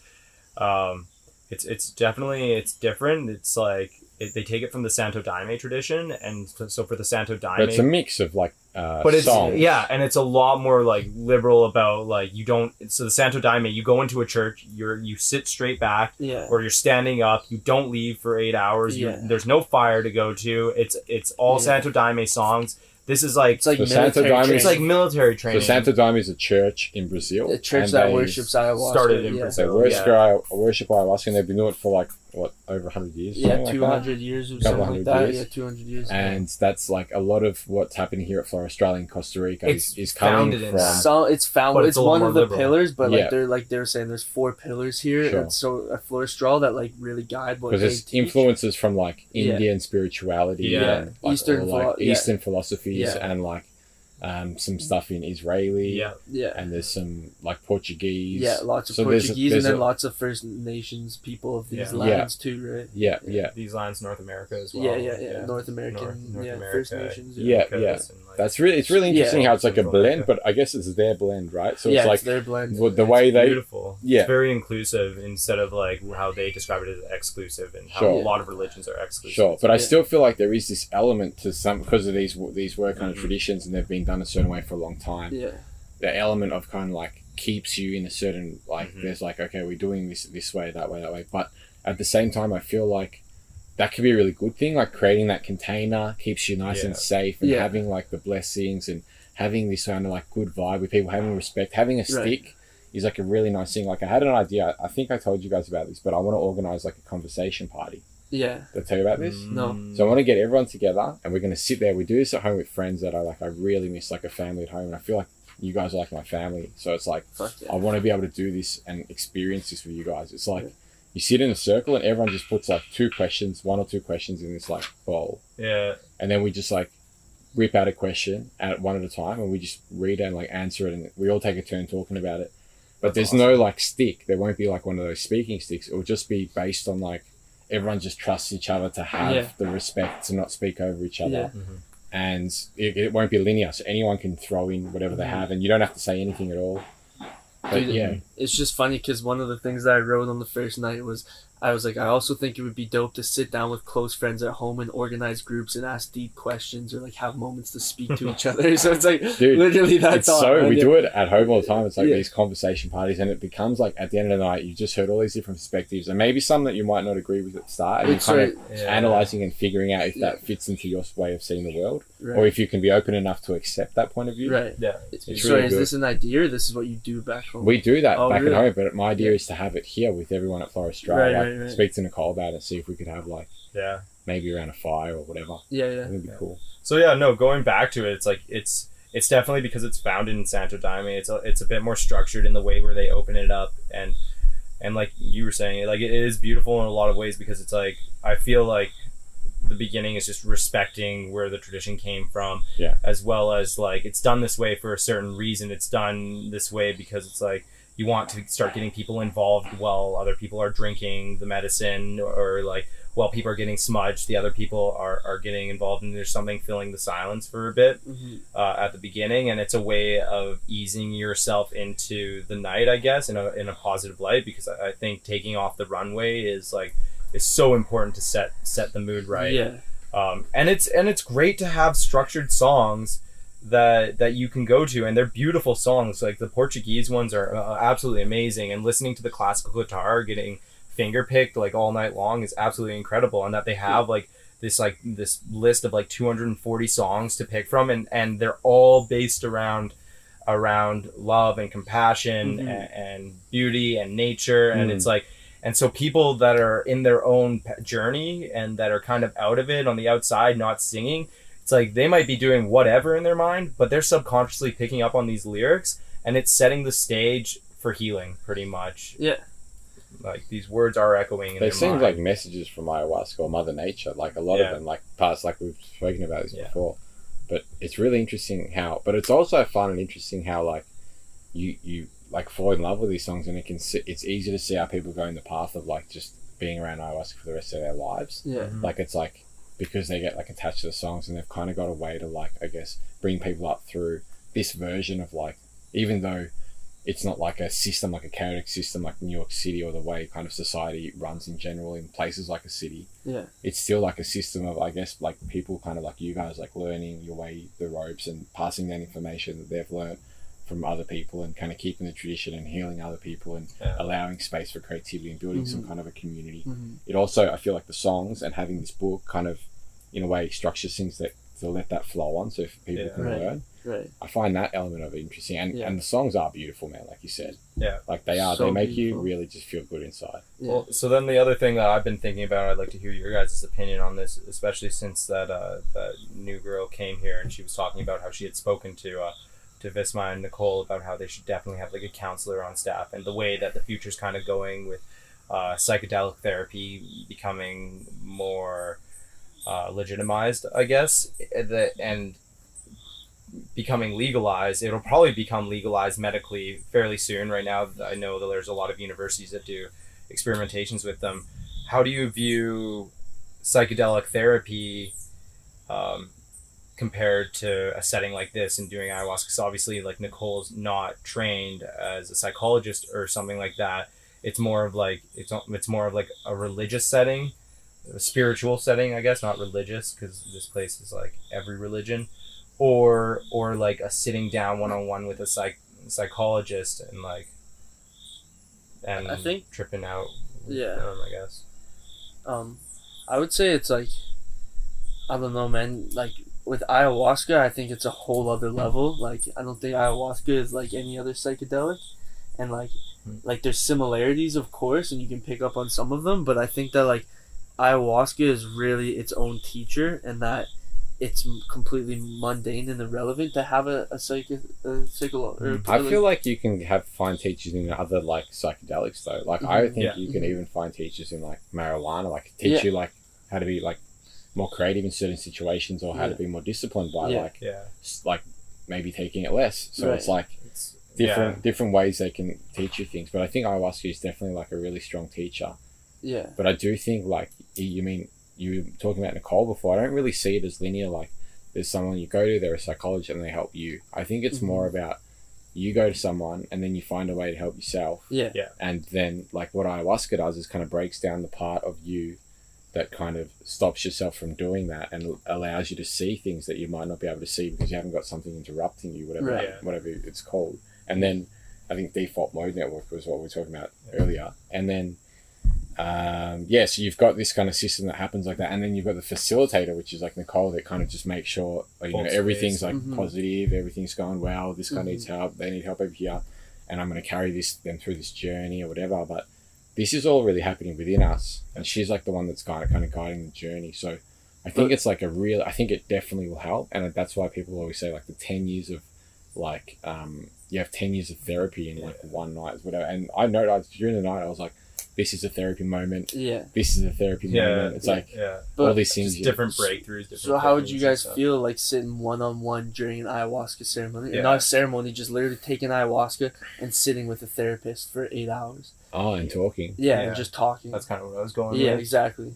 um, it's it's definitely it's different. It's like it, they take it from the Santo Daime tradition, and so, so for the Santo Daime, But it's a mix of like uh, but it's songs. yeah, and it's a lot more like liberal about like you don't. So the Santo Daime, you go into a church, you're you sit straight back, Yeah. or you're standing up. You don't leave for eight hours. Yeah. there's no fire to go to. It's it's all Yeah. Santo Daime songs. This is like It's like The Santo military Daime- training. it's like military So training. Santo Daime is a church in Brazil. a church and that they- worships ayahuasca. started in yeah. Brazil. They worship, yeah. ayahu- worship ayahuasca, and they've been doing it for like what over hundred years. Yeah, something like two that? hundred years or Couple something like hundred that. years. Yeah, two hundred years. And that's like a lot of what's happening here at Florestral and Costa Rica It's is, is coming founded in from. that. So it's found. But It's, it's one of the liberal. pillars, but Yeah. like they're like they're saying, there's four pillars here, Sure. and so a floor that like really guide what because they there's teach. influences from like Yeah. Indian spirituality Yeah. and like, Eastern all, like philo- yeah. Eastern philosophies Yeah. and like um, some stuff in Israeli yeah, Yeah, and there's some like Portuguese yeah, lots of So there's a- Portuguese there's and then a- lots of First Nations people of these Yeah. lands too, right? yeah yeah these lands North America as well. yeah, yeah, yeah, North American, North- North yeah, America, First Nations, Yeah, Because- yeah. like, that's really it's really Yeah. interesting how it's like a blend but I guess it's their blend right so yeah, it's like their blend. the, the it's way they beautiful. Yeah. it's very inclusive instead of like how they describe it as exclusive and how Sure. a lot of religions are exclusive. Sure, but I still feel like there is this element to some because of these these were kind of Mhm. traditions and they've been done a certain way for a long time. yeah, The element of kind of like keeps you in a certain like Mhm. there's like okay we're doing this this way that way that way, but at the same time I feel like that could be a really good thing. Like creating that container keeps you nice and safe and Yeah. having like the blessings and having this kind of like good vibe with people having respect, having a Right. stick. Is like a really nice thing. Like I had an idea. I think I told you guys about this, but I want to organize like a conversation party. Yeah, Did I tell you about this? No. Mm. So I want to get everyone together, and we're going to sit there. We do this at home with friends that I like. I really miss like a family at home, and I feel like you guys are like my family. So it's like fuck yeah. I want to be able to do this and experience this with you guys. It's like Yeah. you sit in a circle, and everyone just puts like two questions, one or two questions in this like bowl, yeah, and then we just like rip out a question at one at a time, and we just read it and like answer it, and we all take a turn talking about it. But That's there's no like stick. There won't be like one of those speaking sticks. It will just be based on like everyone just trusts each other to have Yeah. the respect to not speak over each other. Yeah. Mhm. And it, it won't be linear, so anyone can throw in whatever they Mhm. have, and you don't have to say anything at all. But Dude, yeah, it's just funny because one of the things that I wrote on the first night was I was like, I also think it would be dope to sit down with close friends at home and organize groups and ask deep questions or like have moments to speak to each other. [laughs] So it's like Dude, literally that it's thought. so man. we do it at home all the time. It's like Yeah. these conversation parties, and it becomes like at the end of the night, you just heard all these different perspectives, and maybe some that you might not agree with at the start, and you're kind right, of Yeah. analyzing and figuring out if Yeah. that fits into your way of seeing the world, right. or if you can be open enough to accept that point of view. right. Yeah. It's so really is good. this an idea or this is what you do back home? We do that Oh, back really? at home, but my idea is to have it here with everyone at Florestral. Right, like, right, right. Speak to Nicole about it and see if we could have like Yeah. maybe around a fire or whatever. yeah, yeah. It would be Yeah. cool. So yeah, no, going back to it, it's like it's it's definitely because it's founded in Santo Daime. It's a, it's a bit more structured in the way where they open it up and and like you were saying, like it is beautiful in a lot of ways because it's like I feel like the beginning is just respecting where the tradition came from, Yeah. as well as like it's done this way for a certain reason. It's done this way because it's like you want to start getting people involved while other people are drinking the medicine or like while people are getting smudged, the other people are, are getting involved and there's something filling the silence for a bit hmm uh, at the beginning. And it's a way of easing yourself into the night, I guess, in a, in a positive light, because I, I think taking off the runway is like, is so important to set, set the mood right. Yeah. Um, and it's, and it's great to have structured songs that, that you can go to and they're beautiful songs. Like the Portuguese ones are uh, absolutely amazing and listening to the classical guitar, getting, finger picked like all night long is absolutely incredible and that they have like this like this list of like 240 songs to pick from and and they're all based around around love and compassion Mhm. and, and beauty and nature and Mm. it's like and so people that are in their own journey and that are kind of out of it on the outside not singing it's like they might be doing whatever in their mind but they're subconsciously picking up on these lyrics and it's setting the stage for healing pretty much Yeah. like these words are echoing They seem mind. like messages from ayahuasca or Mother Nature. Like a lot Yeah. of them, like parts, like we've spoken about this Yeah. before. But it's really interesting how. But it's also fun and interesting how like you you like fall in love with these songs, and it can see, it's easy to see how people go in the path of like just being around ayahuasca for the rest of their lives. Yeah. Mhm. Like it's like because they get like attached to the songs, and they've kind of got a way to like I guess bring people up through this version of like even though it's not like a system like a chaotic system like New York City or the way kind of society runs in general in places like a city. Yeah. It's still like a system of I guess like people kind of like you guys like learning your way the ropes and passing that information that they've learned from other people and kind of keeping the tradition and healing other people and Yeah. allowing space for creativity and building some Mhm. kind of a community. hmm It also I feel like the songs and having this book kind of in a way structures things that to let that flow on so if people Yeah. can Right. learn. Right. I find that element of it interesting, and, Yeah. and the songs are beautiful, man. Like you said, Yeah. like they are. So they make beautiful. you really just feel good inside. Yeah. Well, so then the other thing that I've been thinking about, I'd like to hear your guys' opinion on this, especially since that uh, that new girl came here and she was talking about how she had spoken to uh, to Visma and Nicole about how they should definitely have like a counselor on staff and the way that the future's kind of going with uh, psychedelic therapy becoming more uh, legitimized, I guess, eh, and becoming legalized. It'll probably become legalized medically fairly soon. Right now, I know that there's a lot of universities that do experimentations with them. How do you view psychedelic therapy um, compared to a setting like this and doing ayahuasca? Because obviously, like Nicole's not trained as a psychologist or something like that. It's more of like it's it's more of like a religious setting, a spiritual setting, I guess, not religious, because this place is like every religion, or or like a sitting down one on one with a psych psychologist and like and I think- tripping out Yeah. them, I guess. Um, I would say it's like, I don't know, man. Like with ayahuasca, I think it's a whole other level. Like I don't think ayahuasca is like any other psychedelic, and like, Hmm. like there's similarities, of course, and you can pick up on some of them. But I think that like, ayahuasca is really its own teacher, and that it's completely mundane and irrelevant to have a a psych a Mm. I feel like you can have find teachers in other like psychedelics though. Like I Mhm. think Yeah. you can Mhm. even find teachers in like marijuana, like teach Yeah. you like how to be like more creative in certain situations or how to be more disciplined by Yeah. like Yeah, like maybe taking it less. So Right. it's like it's different different ways they can teach you things. But I think ayahuasca is definitely like a really strong teacher. yeah, But I do think like you mean you were talking about Nicole before. I don't really see it as linear. Like there's someone you go to, they're a psychologist, and they help you. I think it's Mhm. more about you go to someone and then you find a way to help yourself Yeah. Yeah. and then like what ayahuasca does is kind of breaks down the part of you that kind of stops yourself from doing that and allows you to see things that you might not be able to see because you haven't got something interrupting you whatever Right. Yeah. whatever it's called and then i think default mode network was what we were talking about earlier and then um, yeah so you've got this kind of system that happens like that and then you've got the facilitator which is like nicole that kind of just makes sure you know Holds everything's space. like Mhm. positive everything's going well this guy Mhm. needs help they need help over here and i'm going to carry this them through this journey or whatever but this is all really happening within us and she's like the one that's kind of kind of guiding the journey. So i think But- it's like a real i think it definitely will help and that's why people always say like the 10 years of like um you have 10 years of therapy in like one night whatever. And i noticed during the night i was like this is a therapy moment Yeah. this is a therapy Yeah, moment it's like yeah, But all these things just different breakthroughs. Different So how would you guys feel like sitting one on one during an ayahuasca ceremony? Yeah. Not a ceremony, just literally taking ayahuasca and sitting with a therapist for eight hours. oh and talking Yeah, Yeah. and just talking. That's kind of what I was going. yeah, with. exactly.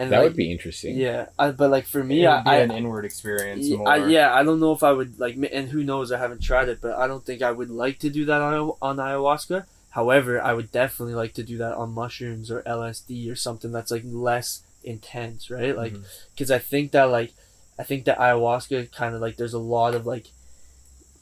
And that like, would be interesting Yeah, I, but like for me, it I, would be I, an inward experience. Yeah, more. I, yeah, I don't know if I would like, and who knows? I haven't tried it, but I don't think I would like to do that on on ayahuasca. However, I would definitely like to do that on mushrooms or LSD or something that's like less intense, right? Like, mm-hmm. because I think that like, I think that ayahuasca kind of like there's a lot of like,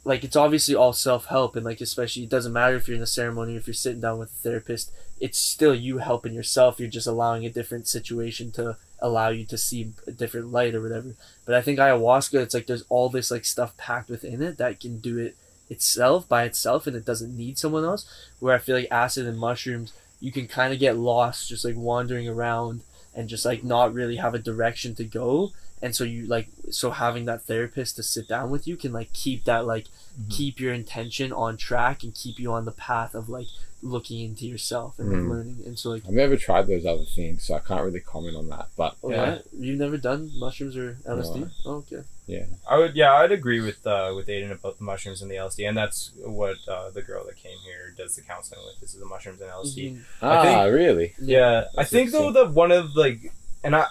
like it's obviously all self help and like especially it doesn't matter if you're in a ceremony or if you're sitting down with a therapist. It's still you helping yourself. You're just allowing a different situation to allow you to see a different light or whatever. But I think ayahuasca, it's like there's all this like stuff packed within it that can do it itself by itself, and it doesn't need someone else. Where I feel like acid and mushrooms, you can kind of get lost just like wandering around and just like not really have a direction to go. And so you like so having that therapist to sit down with you can like keep that like Mhm. keep your intention on track and keep you on the path of like looking into yourself and Mm. learning. And so like i've never tried those other things so i can't really comment on that but Yeah. yeah. you've never done mushrooms or LSD? No. Oh, okay. yeah I would, yeah, I'd agree with uh, with Aiden about the mushrooms and the LSD, and that's what uh, the girl that came here does the counseling with. This is the mushrooms and LSD. Mhm. ah think- really Yeah, I think though that one of like, and I,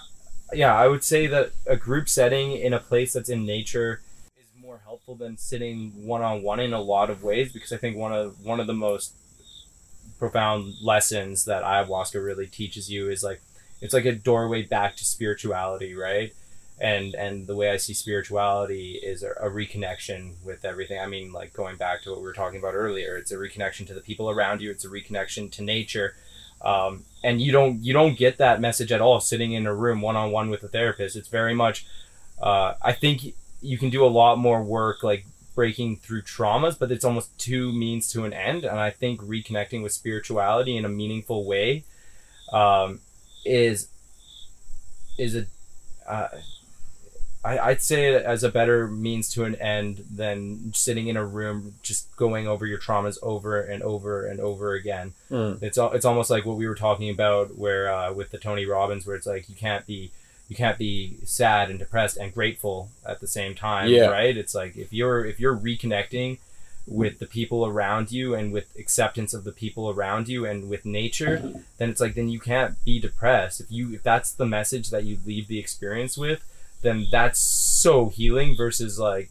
yeah, I would say that a group setting in a place that's in nature is more helpful than sitting one on one in a lot of ways because I think one of one of the most profound lessons that ayahuasca really teaches you is like it's like a doorway back to spirituality, right? And and the way I see spirituality is a, a reconnection with everything. I mean, like going back to what we were talking about earlier, it's a reconnection to the people around you. It's a reconnection to nature um, and you don't you don't get that message at all sitting in a room one on one with a therapist. It's very much. Uh, I think you can do a lot more work like breaking through traumas, but it's almost two means to an end. And I think reconnecting with spirituality in a meaningful way um, is is a. Uh, I, I'd say it as a better means to an end than sitting in a room just going over your traumas over and over and over again. Mm. It's it's almost like what we were talking about where uh, with the Tony Robbins, where it's like you can't be you can't be sad and depressed and grateful at the same time, Yeah. right? It's like if you're if you're reconnecting with the people around you and with acceptance of the people around you and with nature, then it's like then you can't be depressed. If you if that's the message that you leave the experience with, then that's so healing versus like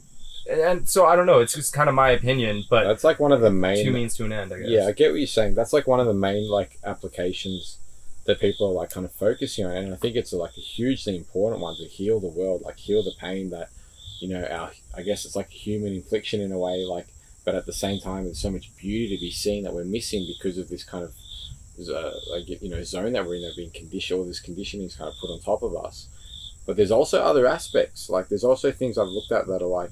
and so I don't know, it's just kind of my opinion, but that's like one of the main two means to an end, I guess. Yeah, I get what you're saying. That's like one of the main like applications that people are like kind of focusing on, and I think it's like a hugely important one to heal the world, like heal the pain that you know our. I guess it's like human infliction in a way, like, but at the same time, there's so much beauty to be seen that we're missing because of this kind of uh, like you know zone that we're in, that being conditioned, all this conditioning is kind of put on top of us. But there's also other aspects, like there's also things I've looked at that are like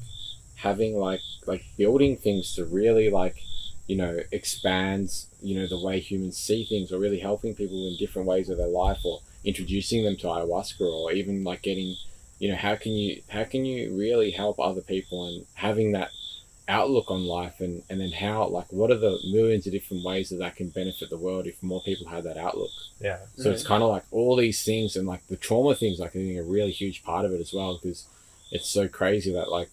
having like like building things to really like you know expands you know the way humans see things or really helping people in different ways of their life or introducing them to ayahuasca or even like getting you know how can you how can you really help other people and having that outlook on life and and then how like what are the millions of different ways that that can benefit the world if more people have that outlook Yeah. so it's kind of like all these things and like the trauma things like I think a really huge part of it as well because it's so crazy that like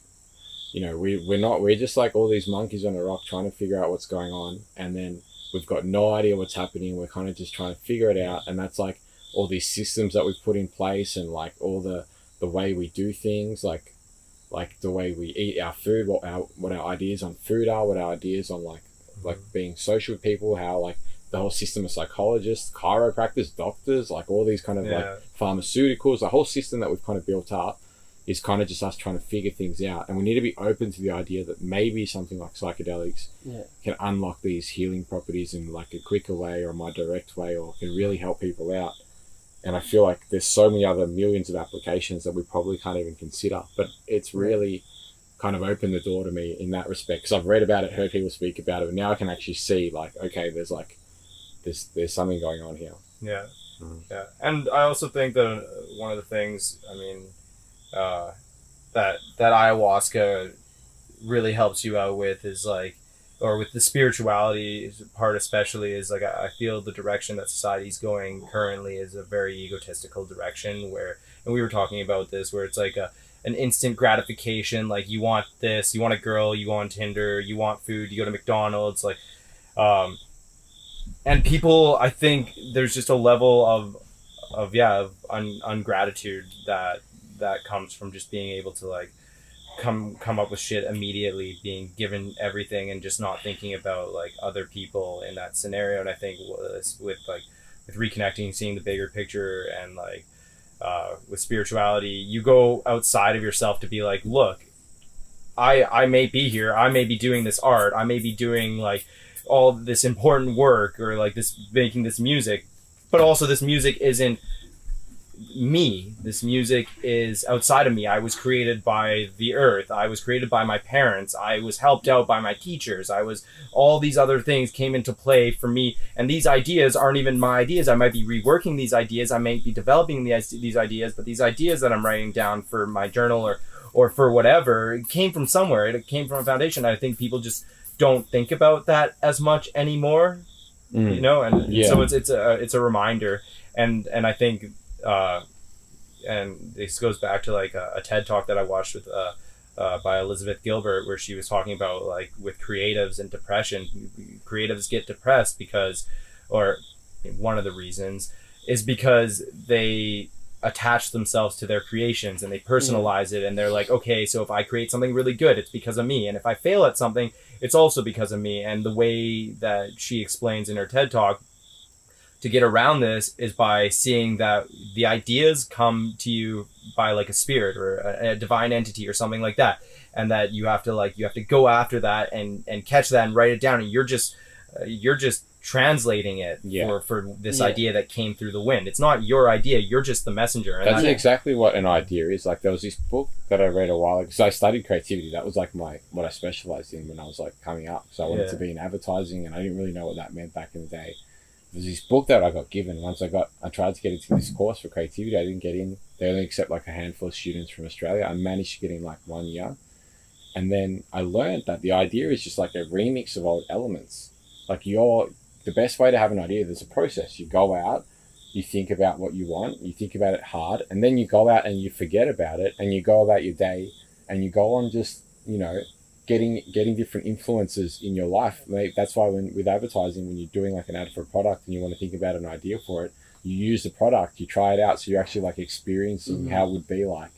you know we we're not we're just like all these monkeys on a rock trying to figure out what's going on and then we've got no idea what's happening. We're kind of just trying to figure it out. And that's like all these systems that we've put in place and like all the the way we do things like like the way we eat our food, what our what our ideas on food are, what our ideas on like mm-hmm. like being social with people, how like the whole system of psychologists, chiropractors, doctors, like all these kind of Yeah. like pharmaceuticals, the whole system that we've kind of built up is kind of just us trying to figure things out. And we need to be open to the idea that maybe something like psychedelics Yeah. can unlock these healing properties in like a quicker way or a more direct way or can really help people out. And I feel like there's so many other millions of applications that we probably can't even consider. But it's really kind of opened the door to me in that respect because I've read about it, heard people speak about it, and now I can actually see like, okay, there's like, there's there's something going on here. Yeah, Mhm. yeah, and I also think that uh, one of the things, I mean, uh, that that ayahuasca really helps you out with is like, or with the spirituality part especially is like I feel the direction that society's going currently is a very egotistical direction where, and we were talking about this where it's like a an instant gratification like you want this you want a girl you go on tinder you want food you go to mcdonald's like um and people i think there's just a level of of yeah of un, ungratitude that that comes from just being able to like come come up with shit immediately being given everything and just not thinking about like other people in that scenario. And i think with, like with reconnecting seeing the bigger picture and like uh, with spirituality you go outside of yourself to be like look i i may be here. I may be doing this art. I may be doing like all this important work or like this making this music. But also this music isn't me. This music is outside of me. I was created by the earth. I was created by my parents. I was helped out by my teachers. I was all these other things came into play for me. And these ideas aren't even my ideas. I might be reworking these ideas. I might be developing these, these ideas but these ideas that i'm writing down for my journal or or for whatever it came from somewhere. It came from a foundation. I think people just don't think about that as much anymore mm. you know? And Yeah. so it's it's a it's a reminder. And and i think uh and this goes back to like a, a ted talk that i watched with uh uh, by Elizabeth Gilbert, where she was talking about like with creatives and depression, creatives get depressed because, or one of the reasons is because they attach themselves to their creations and they personalize it and they're like, okay, so if I create something really good, it's because of me, and if I fail at something, it's also because of me. And the way that she explains in her TED talk to get around this is by seeing that the ideas come to you by like a spirit or a, a divine entity or something like that and that you have to like you have to go after that and and catch that and write it down and you're just uh, you're just translating it Yeah. for for this Yeah. idea that came through the wind it's not your idea you're just the messenger and That's that- exactly what an idea is. Like there was this book that I read a while ago. So I studied creativity. That was like my what I specialized in when I was like coming up. So I wanted Yeah. to be in advertising, and I didn't really know what that meant back in the day. There's this book that I got given. Once I got, I tried to get into this course for creativity. I didn't get in. They only accept like a handful of students from Australia. I managed to get in like one year, and then I learned that the idea is just like a remix of old elements. Like you're the best way to have an idea. There's a process. You go out you think about what you want, you think about it hard, and then you go out and you forget about it, and you go about your day, and you go on just you know getting getting different influences in your life. Like, that's why when with advertising, when you're doing like an ad for a product and you want to think about an idea for it, you use the product, you try it out, so you're actually like experiencing Mhm. how it would be like.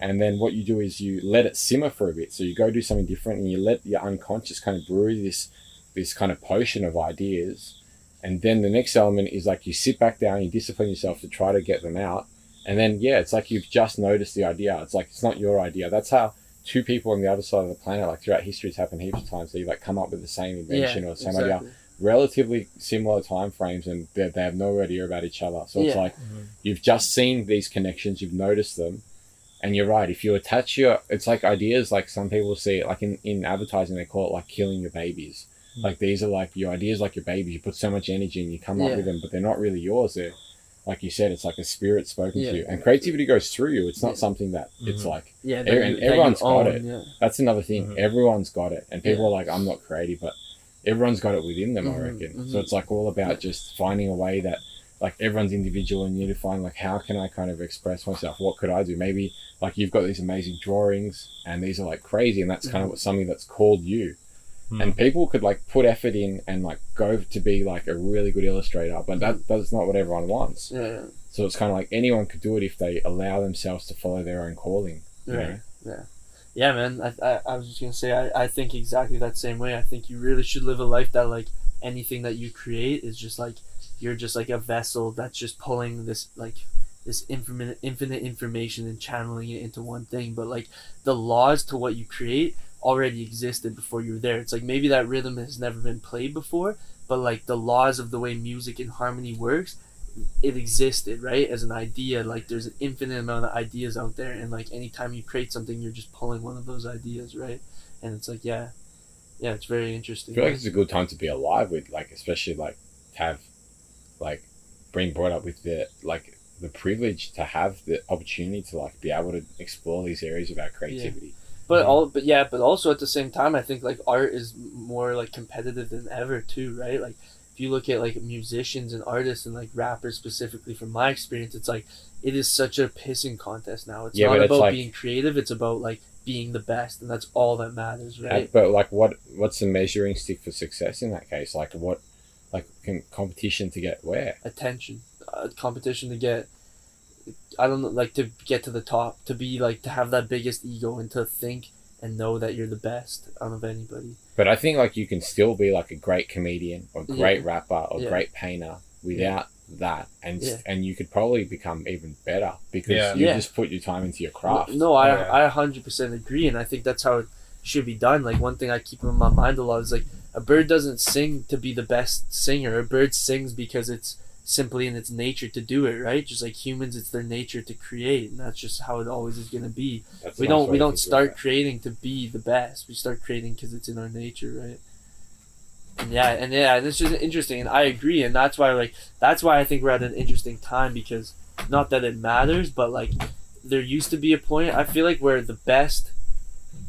And then what you do is you let it simmer for a bit. So you go do something different, and you let your unconscious kind of brew this this kind of potion of ideas and then the next element is like you sit back down, you discipline yourself to try to get them out. And then, yeah, it's like you've just noticed the idea. It's like it's not your idea. That's how two people on the other side of the planet, like throughout history, it's happened heaps of times. They like come up with the same invention or the same idea, relatively similar time frames, and they, they have no idea about each other. So it's Yeah. like Mhm. you've just seen these connections, you've noticed them, and you're right. If you attach your, it's like ideas. Like some people see it, like in in advertising, they call it like killing your babies. Like these are like your ideas, like your babies. You put so much energy and you come Yeah. up with them, but they're not really yours. They're like you said, it's like a spirit spoken Yeah. to you, and creativity goes through you. It's not Yeah. something that it's Mhm. like Yeah, Every- and that you everyone's got own, it. Yeah. that's another thing. Mhm. Everyone's got it, and people Yeah. are like, I'm not creative, but everyone's got it within them. I Mhm, reckon. So mhm. it's like all about just finding a way that like everyone's individual, and you need to find like how can I kind of express myself? What could I do? Maybe like you've got these amazing drawings, and these are like crazy, and that's kind of what something that's called you. And hmm. people could like put effort in and like go to be like a really good illustrator but that that's not what everyone wants Yeah, so it's kind of like anyone could do it if they allow themselves to follow their own calling Yeah. Right. know? Yeah, man. I, I, I was just gonna say I, I think exactly that same way. I think you really should live a life that like anything that you create is just like you're just like a vessel that's just pulling this like this infinite infinite information and channeling it into one thing. But like the laws to what you create already existed before you were there. It's like maybe that rhythm has never been played before, but like the laws of the way music and harmony works it existed right as an idea like there's an infinite amount of ideas out there and like anytime you create something you're just pulling one of those ideas right and it's like yeah yeah it's very interesting. I feel like it's a good time to be alive with like especially like have like being brought up with the like the privilege to have the opportunity to like be able to explore these areas of our creativity. But all but yeah but also at the same time i think like art is more like competitive than ever too right like if you look at like musicians and artists and like rappers specifically from my experience it's like it is such a pissing contest now it's Yeah, not about like- being creative it's about like being the best and that's all that matters right But like, what what's the measuring stick for success in that case? Like, what like can competition to get where? attention uh, competition to get i don't know like to get to the top to be like to have that biggest ego and to think and know that you're the best out of anybody But I think like you can still be like a great comedian or great rapper or Yeah. great painter without that, and Yeah. and you could probably become even better because Yeah. you Yeah. just put your time into your craft. No, I I hundred percent agree, and I think that's how it should be done. Like one thing I keep in my mind a lot is like a bird doesn't sing to be the best singer. A bird sings because it's simply in its nature to do it, right? Just like humans, it's their nature to create, and that's just how it always is gonna be. That's We don't we don't start creating to be the best. We start creating because it's in our nature, right? And yeah, and yeah, and it's just interesting, and I agree, and that's why like that's why I think we're at an interesting time because not that it matters, but like there used to be a point I feel like where the best,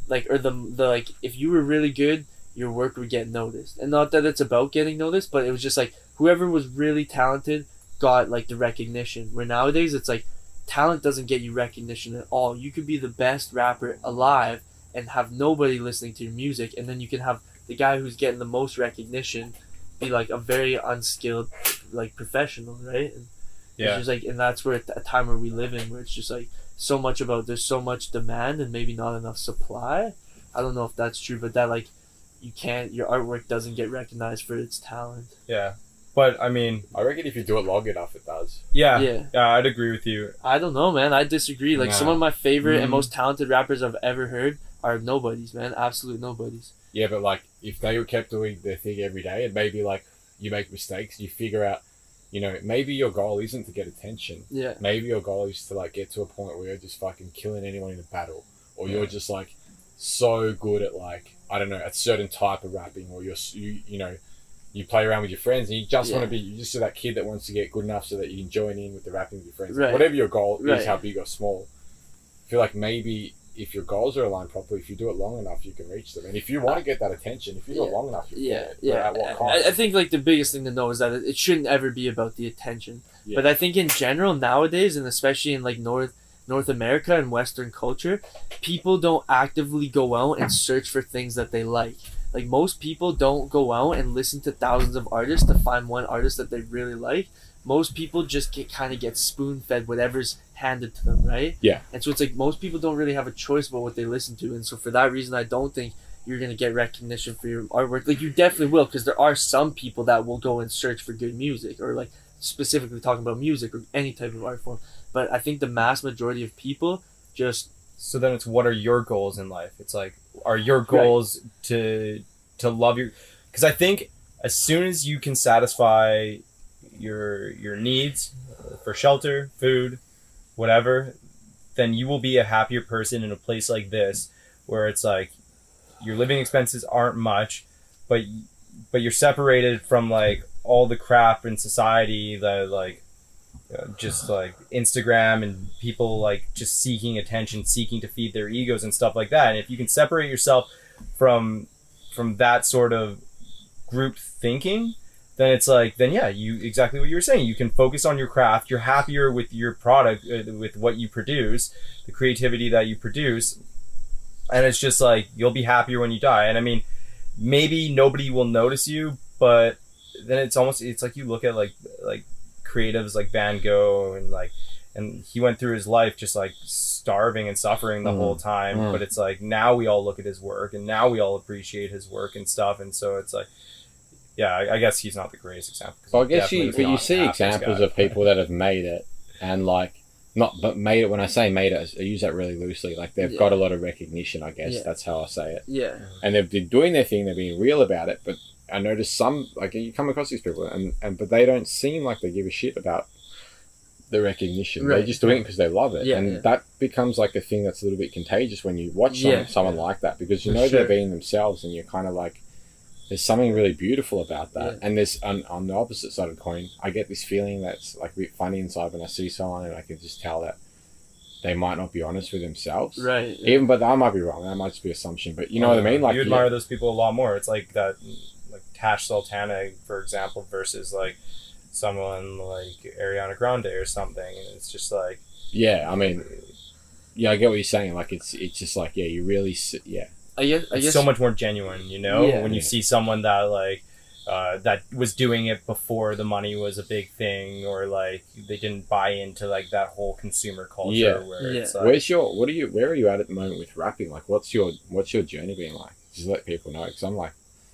like or the the like if you were really good, your work would get noticed, and not that it's about getting noticed, but it was just like whoever was really talented got like the recognition. Where nowadays it's like talent doesn't get you recognition at all. You could be the best rapper alive and have nobody listening to your music, and then you can have the guy who's getting the most recognition be like a very unskilled like professional, right? And it's just like, and that's where a time where we live in, where it's just like so much about there's so much demand and maybe not enough supply. I don't know if that's true, but that like you can't your artwork doesn't get recognized for its talent. Yeah. But I mean, I reckon if you do it long enough, it does. yeah, Yeah. yeah, I'd agree with you. I don't know, man. I disagree. Like some of my favorite and Mhm. most talented rappers I've ever heard are nobodies, man. Absolute nobodies. Yeah, but like if they were kept doing their thing every day, and maybe like you make mistakes, you figure out, you know, maybe your goal isn't to get attention. Yeah. Maybe your goal is to like get to a point where you're just fucking killing anyone in a battle, or you're just like so good at like I don't know a certain type of rapping, or you're you you know. You play around with your friends, and you just want to be you just that kid that wants to get good enough so that you can join in with the rapping with your friends. Right. Whatever your goal Right. is, how big or small. I feel like maybe if your goals are aligned properly, if you do it long enough, you can reach them. And if you want to uh, get that attention, if you do it long enough, Yeah, can. Yeah. At what I, cost? I think like the biggest thing to know is that it, it shouldn't ever be about the attention. Yeah. But I think in general nowadays, and especially in like North North America and Western culture, people don't actively go out and search for things that they like. Like most people don't go out and listen to thousands of artists to find one artist that they really like. Most people just get kind of get spoon fed whatever's handed to them, right? Yeah. And so it's like most people don't really have a choice about what they listen to, and so for that reason, I don't think you're gonna get recognition for your artwork. Like you definitely will, because there are some people that will go and search for good music, or like specifically talking about music or any type of art form. But I think the mass majority of people just So then it's what are your goals in life? It's like are your goals to to love your because I think as soon as you can satisfy your your needs for shelter, food, whatever, then you will be a happier person in a place like this where it's like your living expenses aren't much, but but you're separated from like all the crap in society that like just like Instagram and people like just seeking attention, seeking to feed their egos and stuff like that. And if you can separate yourself from from that sort of group thinking, then it's like then yeah, you exactly what you were saying. You can focus on your craft. You're happier with your product, uh, with what you produce, the creativity that you produce, and it's just like you'll be happier when you die. And I mean, maybe nobody will notice you, but then it's almost it's like you look at like like creatives like Van Gogh and like and he went through his life just like starving and suffering the Mm. whole time. Mm. But it's like now we all look at his work and now we all appreciate his work and stuff. And so it's like, yeah, I, I guess he's not the greatest example So I guess you, but you see examples guy. of people that have made it, and like not, but made it. When I say made it, I use that really loosely. Like they've Yeah. got a lot of recognition. I guess Yeah. that's how I say it. Yeah. And they've been doing their thing. They're being real about it. But I notice some like you come across these people, and and but they don't seem like they give a shit about the recognition. They're just doing it because they love it, Yeah, and yeah. that becomes like a thing that's a little bit contagious when you watch some, Yeah. someone like that because you know they're being themselves, and you're kind of like. There's something really beautiful about that, and there's on, on the opposite side of the coin. I get this feeling that's like a bit funny inside when I see someone, and I can just tell that they might not be honest with themselves. Right. Even, but I might be wrong. That might just be assumption. But you know what I oh, mean? Like you admire those people a lot more. It's like that, like Tash Sultana, for example, versus like someone like Ariana Grande or something. And it's just like, Yeah, I mean, yeah, I get what you're saying. Like it's it's just like yeah, you really s- yeah I guess. I it's so much more genuine, you know, Yeah. when you Yeah. see someone that like. Uh, that was doing it before the money was a big thing, or like they didn't buy into like that whole consumer culture. Yeah. where Yeah. it's like, Where's your what are you where are you at at the moment with rapping? Like what's your what's your journey being like? Just let people know because I'm like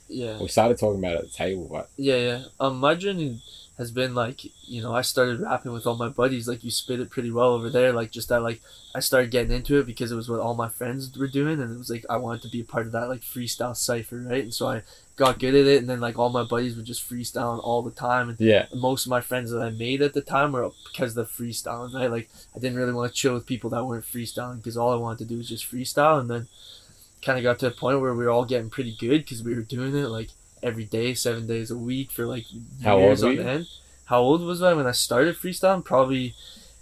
Yeah. we started talking about it at the table, but Yeah, yeah. Um, my journey has been like, you know, I started rapping with all my buddies. Like, you spit it pretty well over there. Like, just that, like, I started getting into it because it was what all my friends were doing, and it was like I wanted to be a part of that like freestyle cipher, right? And so I got good at it, and then like all my buddies were just freestyling all the time, and yeah, most of my friends that I made at the time were because of the freestyling. Right? Like, I didn't really want to chill with people that weren't freestyling because all I wanted to do was just freestyle, and then kind of got to a point where we were all getting pretty good because we were doing it like every day, seven days a week for like How years on end. How old was I when I started freestyling? Probably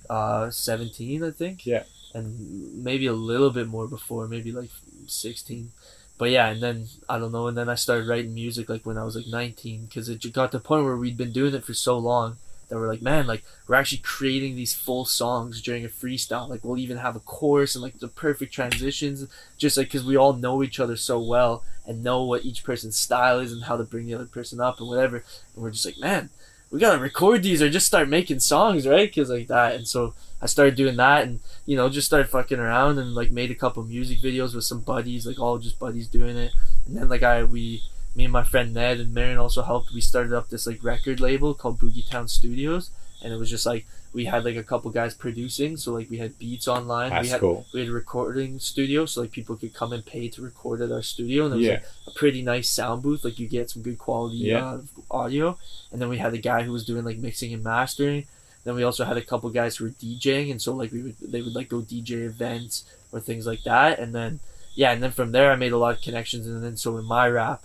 uh, 17, I think. Yeah. And maybe a little bit more before, maybe like 16. But yeah, and then I don't know, and then I started writing music like when I was like 19 because it got to the point where we'd been doing it for so long that we're like, man, like we're actually creating these full songs during a freestyle. Like we'll even have a chorus and like the perfect transitions, just like because we all know each other so well and know what each person's style is and how to bring the other person up and whatever. And we're just like, man, we gotta record these or just start making songs, right? Because like that. And so I started doing that and you know just started fucking around and like made a couple music videos with some buddies, like all just buddies doing it. And then like I we me and my friend Ned and Marion also helped. We started up this like record label called Boogie Town Studios, and it was just like we had like a couple guys producing. So like we had beats online. that's we had cool. we had a recording studio, so like people could come and pay to record at our studio, and there was Yeah, like a pretty nice sound booth. Like you get some good quality Yeah. uh, audio, and then we had a guy who was doing like mixing and mastering. Then we also had a couple guys who were DJing, and so like we would they would like go DJ events or things like that, and then yeah, and then from there I made a lot of connections, and then so in my rap,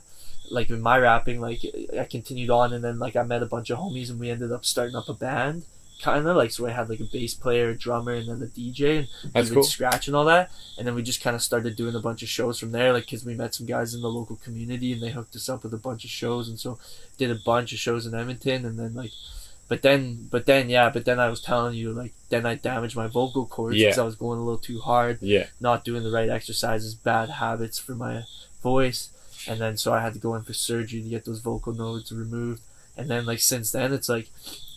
like in my rapping, like I continued on, and then like I met a bunch of homies, and we ended up starting up a band. Kind of like so, I had like a bass player, a drummer, and then a DJ, and that's we cool. scratch and all that. And then we just kind of started doing a bunch of shows from there, like because we met some guys in the local community and they hooked us up with a bunch of shows, and so did a bunch of shows in Edmonton, and then like, but then, but then, yeah, but then I was telling you like, then I damaged my vocal cords because Yeah. I was going a little too hard, Yeah, not doing the right exercises, bad habits for my voice, and then so I had to go in for surgery to get those vocal nodes removed, and then like since then it's like,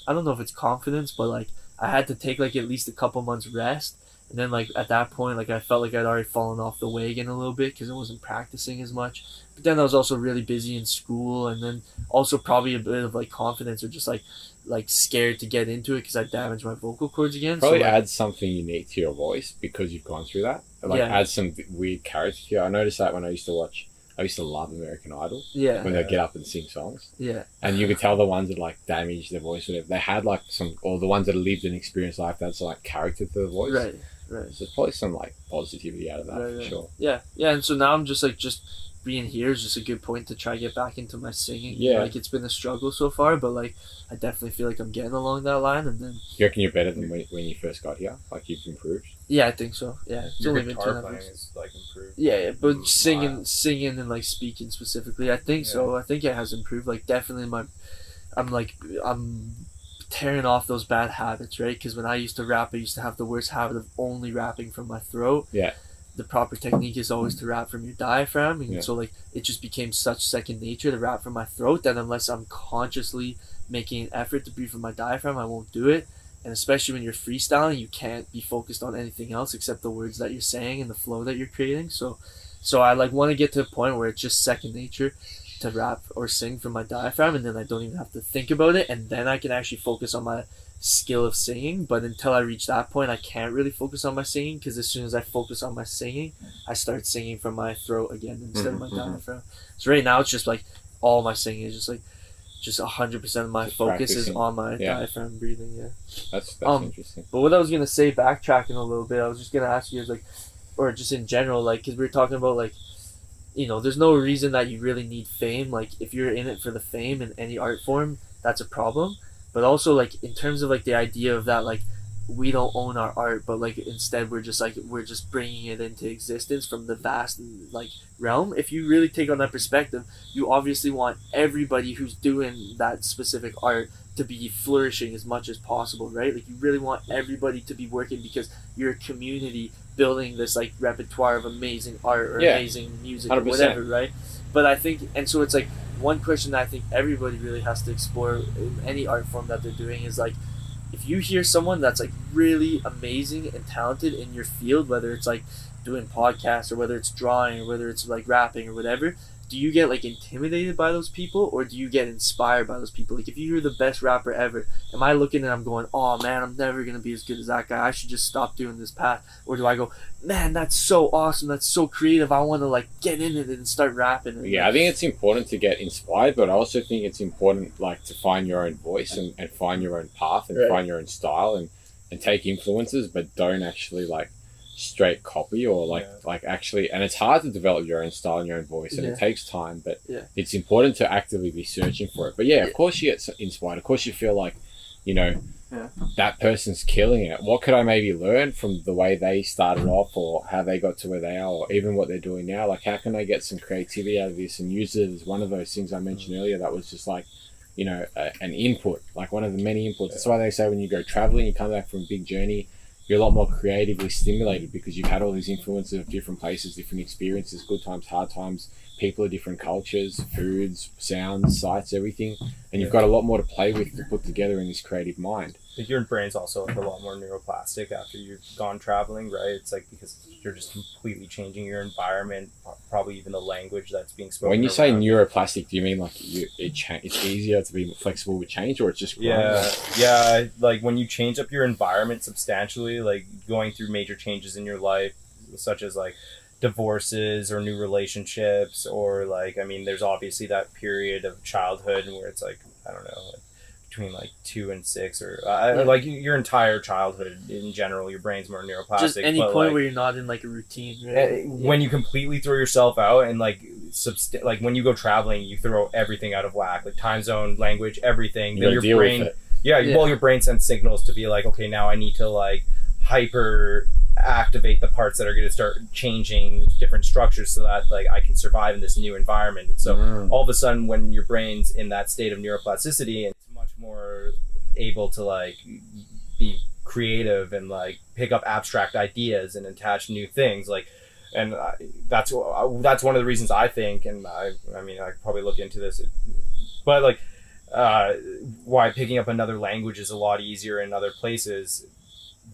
I don't know if it's confidence, but like I had to take like at least a couple months rest. And then, like at that point, like I felt like I'd already fallen off the wagon a little bit because I wasn't practicing as much. But then I was also really busy in school, and then also probably a bit of like confidence or just like like scared to get into it because I damaged my vocal cords again. probably so, like, adds something unique to your voice because you've gone through that. Like Yeah. adds some weird character to you. I noticed that when I used to watch. I used to love American Idol yeah, when they get up and sing songs. yeah, and you could tell the ones that like damaged their voice whatever they had like some or the ones that lived an experienced life that's like character to the voice right, right. so there's probably some like positivity out of that Right, for right. sure Yeah, yeah, and so now I'm just like just being here is just a good point to try to get back into my singing. Yeah. like it's been a struggle so far, but like I definitely feel like I'm getting along that line, and then you reckon you're better than when, when you first got here like you've improved yeah, I think so. Yeah, it's Your only been guitar ten playing episodes. is like improved. Yeah, yeah, but singing, singing, and like speaking specifically, I think so. I think it has improved. Like definitely, my, I'm like I'm tearing off those bad habits, right? Because when I used to rap, I used to have the worst habit of only rapping from my throat. Yeah. The proper technique is always to rap from your diaphragm, and Yeah. so like it just became such second nature to rap from my throat that unless I'm consciously making an effort to breathe from my diaphragm, I won't do it. And especially when you're freestyling, you can't be focused on anything else except the words that you're saying and the flow that you're creating. So, so I like want to get to a point where it's just second nature to rap or sing from my diaphragm, and then I don't even have to think about it, and then I can actually focus on my skill of singing. But until I reach that point, I can't really focus on my singing because as soon as I focus on my singing, I start singing from my throat again instead of my Mhm, mhm. diaphragm. So right now it's just like all my singing is just like just hundred percent of my Just focus is on my Yeah. diaphragm breathing. Yeah. That's that's Um, interesting. But what I was gonna say, backtracking a little bit, I was just gonna ask you, is like, or just in general, like, because we were talking about like, you know, there's no reason that you really need fame. Like, if you're in it for the fame in any art form, that's a problem. But also, like, in terms of like the idea of that, like, we don't own our art, but like instead we're just like we're just bringing it into existence from the vast like realm. If you really take on that perspective, you obviously want everybody who's doing that specific art to be flourishing as much as possible, right? Like you really want everybody to be working because you're a community building this like repertoire of amazing art or Yeah. amazing music or 100%. whatever, right? But I think, and so it's like one question that I think everybody really has to explore in any art form that they're doing is like, if you hear someone that's like really amazing and talented in your field, whether it's like doing podcasts or whether it's drawing or whether it's like rapping or whatever, do you get like intimidated by those people or do you get inspired by those people? Like if you're the best rapper ever, am I looking and I'm going, oh man, I'm never gonna be as good as that guy. I should just stop doing this path. Or do I go, man, that's so awesome, that's so creative. I want to like get in it and start rapping. And, Yeah, I think it's important to get inspired, but I also think it's important like to find your own voice and, and find your own path and Right. find your own style and, and take influences, but don't actually like straight copy or like Yeah. like actually and it's hard to develop your own style and your own voice and Yeah. it takes time but Yeah. it's important to actively be searching for it but yeah, of course you get inspired of course you feel like you know Yeah. that person's killing it what could i maybe learn from the way they started off or how they got to where they are or even what they're doing now like how can i get some creativity out of this and use it as one of those things i mentioned mm. earlier that was just like you know a, an input like one of the many inputs that's why they say when you go traveling you come back from a big journey you're a lot more creatively stimulated because you've had all these influences of different places, different experiences, good times, hard times, people of different cultures, foods, sounds, sights, everything. And you've got a lot more to play with to put together in this creative mind. Like your brain's also like a lot more neuroplastic after you've gone traveling, right? It's like because you're just completely changing your environment, probably even the language that's being spoken. When you say neuroplastic, do you mean like you, it cha- it's easier to be flexible with change or it's just growing? Yeah, yeah. Like when you change up your environment substantially, like going through major changes in your life, such as like divorces or new relationships, or like I mean, there's obviously that period of childhood where it's like I don't know, like between like two and six, or uh, Yeah. like your entire childhood in general, your brain's more neuroplastic. just any point like, where you're not in like a routine, right? when you completely throw yourself out and like subst- like when you go traveling you throw everything out of whack like time zone language everything You then your brain yeah, Yeah. well your brain sends signals to be like okay now i need to like hyper activate the parts that are going to start changing different structures so that like i can survive in this new environment and so Mm. all of a sudden when your brain's in that state of neuroplasticity and it's much more able to like be creative and like pick up abstract ideas and attach new things like and I, that's wh- that's one of the reasons I think and I I mean I could probably look into this but like uh, why picking up another language is a lot easier in other places